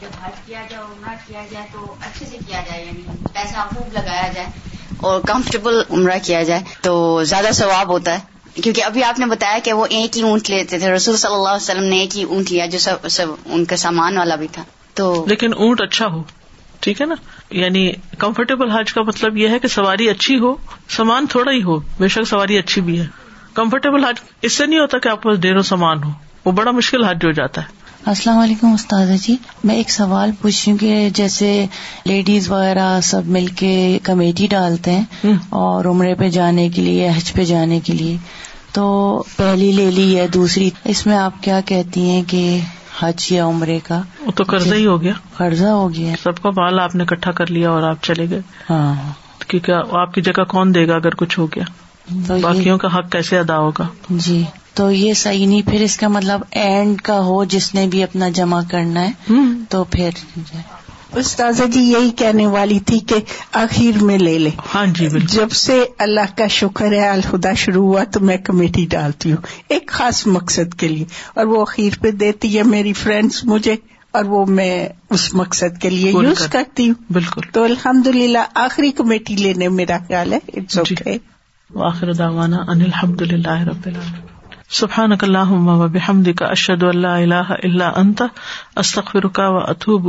جب حج کیا جائے عمرہ کیا جائے تو اچھے سے کیا جائے یعنی پیسہ خوب لگایا جائے اور کمفرٹیبل عمرہ کیا جائے تو زیادہ ثواب ہوتا ہے۔ کیونکہ ابھی آپ نے بتایا کہ وہ ایک ہی اونٹ لیتے تھے۔ رسول صلی اللہ علیہ وسلم نے ایک ہی اونٹ لیا جو سب سب ان کا سامان والا بھی تھا۔ تو لیکن اونٹ اچھا ہو ٹھیک ہے نا؟ یعنی کمفرٹیبل حج کا مطلب یہ ہے کہ سواری اچھی ہو سامان تھوڑا ہی ہو بے شک سواری اچھی بھی ہے۔ کمفرٹیبل حج اس سے نہیں ہوتا کہ آپ پاس ڈیرو سامان ہو وہ بڑا مشکل حج ہو جاتا ہے۔ السلام علیکم استاد جی میں ایک سوال پوچھ ہوں کہ جیسے لیڈیز وغیرہ سب مل کے کمیٹی ڈالتے ہیں اور عمرے پہ جانے کے لیے حج پہ جانے کے لیے تو پہلی لے لی ہے دوسری۔ اس میں آپ کیا کہتی ہیں کہ حج یا عمرے کا؟ وہ تو قرضہ ہی ہو گیا۔ قرضہ ہو گیا۔ سب کا مال آپ نے اکٹھا کر لیا اور آپ چلے گئے۔ ہاں۔ کیونکہ آپ کی جگہ کون دے گا اگر کچھ ہو گیا؟ باقیوں کا حق کیسے ادا ہوگا؟ جی۔ تو یہ صحیح نہیں پھر اس کا مطلب اینڈ کا ہو جس نے بھی اپنا جمع کرنا ہے تو پھر استاذہ جی یہی کہنے والی تھی کہ آخر میں لے لے۔ ہاں جی بالکل۔ جب سے اللہ کا شکر ہے الخدا شروع ہوا تو میں کمیٹی ڈالتی ہوں ایک خاص مقصد کے لیے۔ اور وہ اخیر پہ دیتی ہے میری فرینڈس مجھے اور وہ میں اس مقصد کے لیے یوز کرتی ہوں۔ بالکل۔ تو الحمد للہ آخری کمیٹی لینے میرا خیال ہے اٹس اوکے آخر داوانا ان الحمد للہ رب العالمین۔ سبحان اللہ و بحمد کا اشد اللہ اللہ اللہ انت استخر کا و اتوب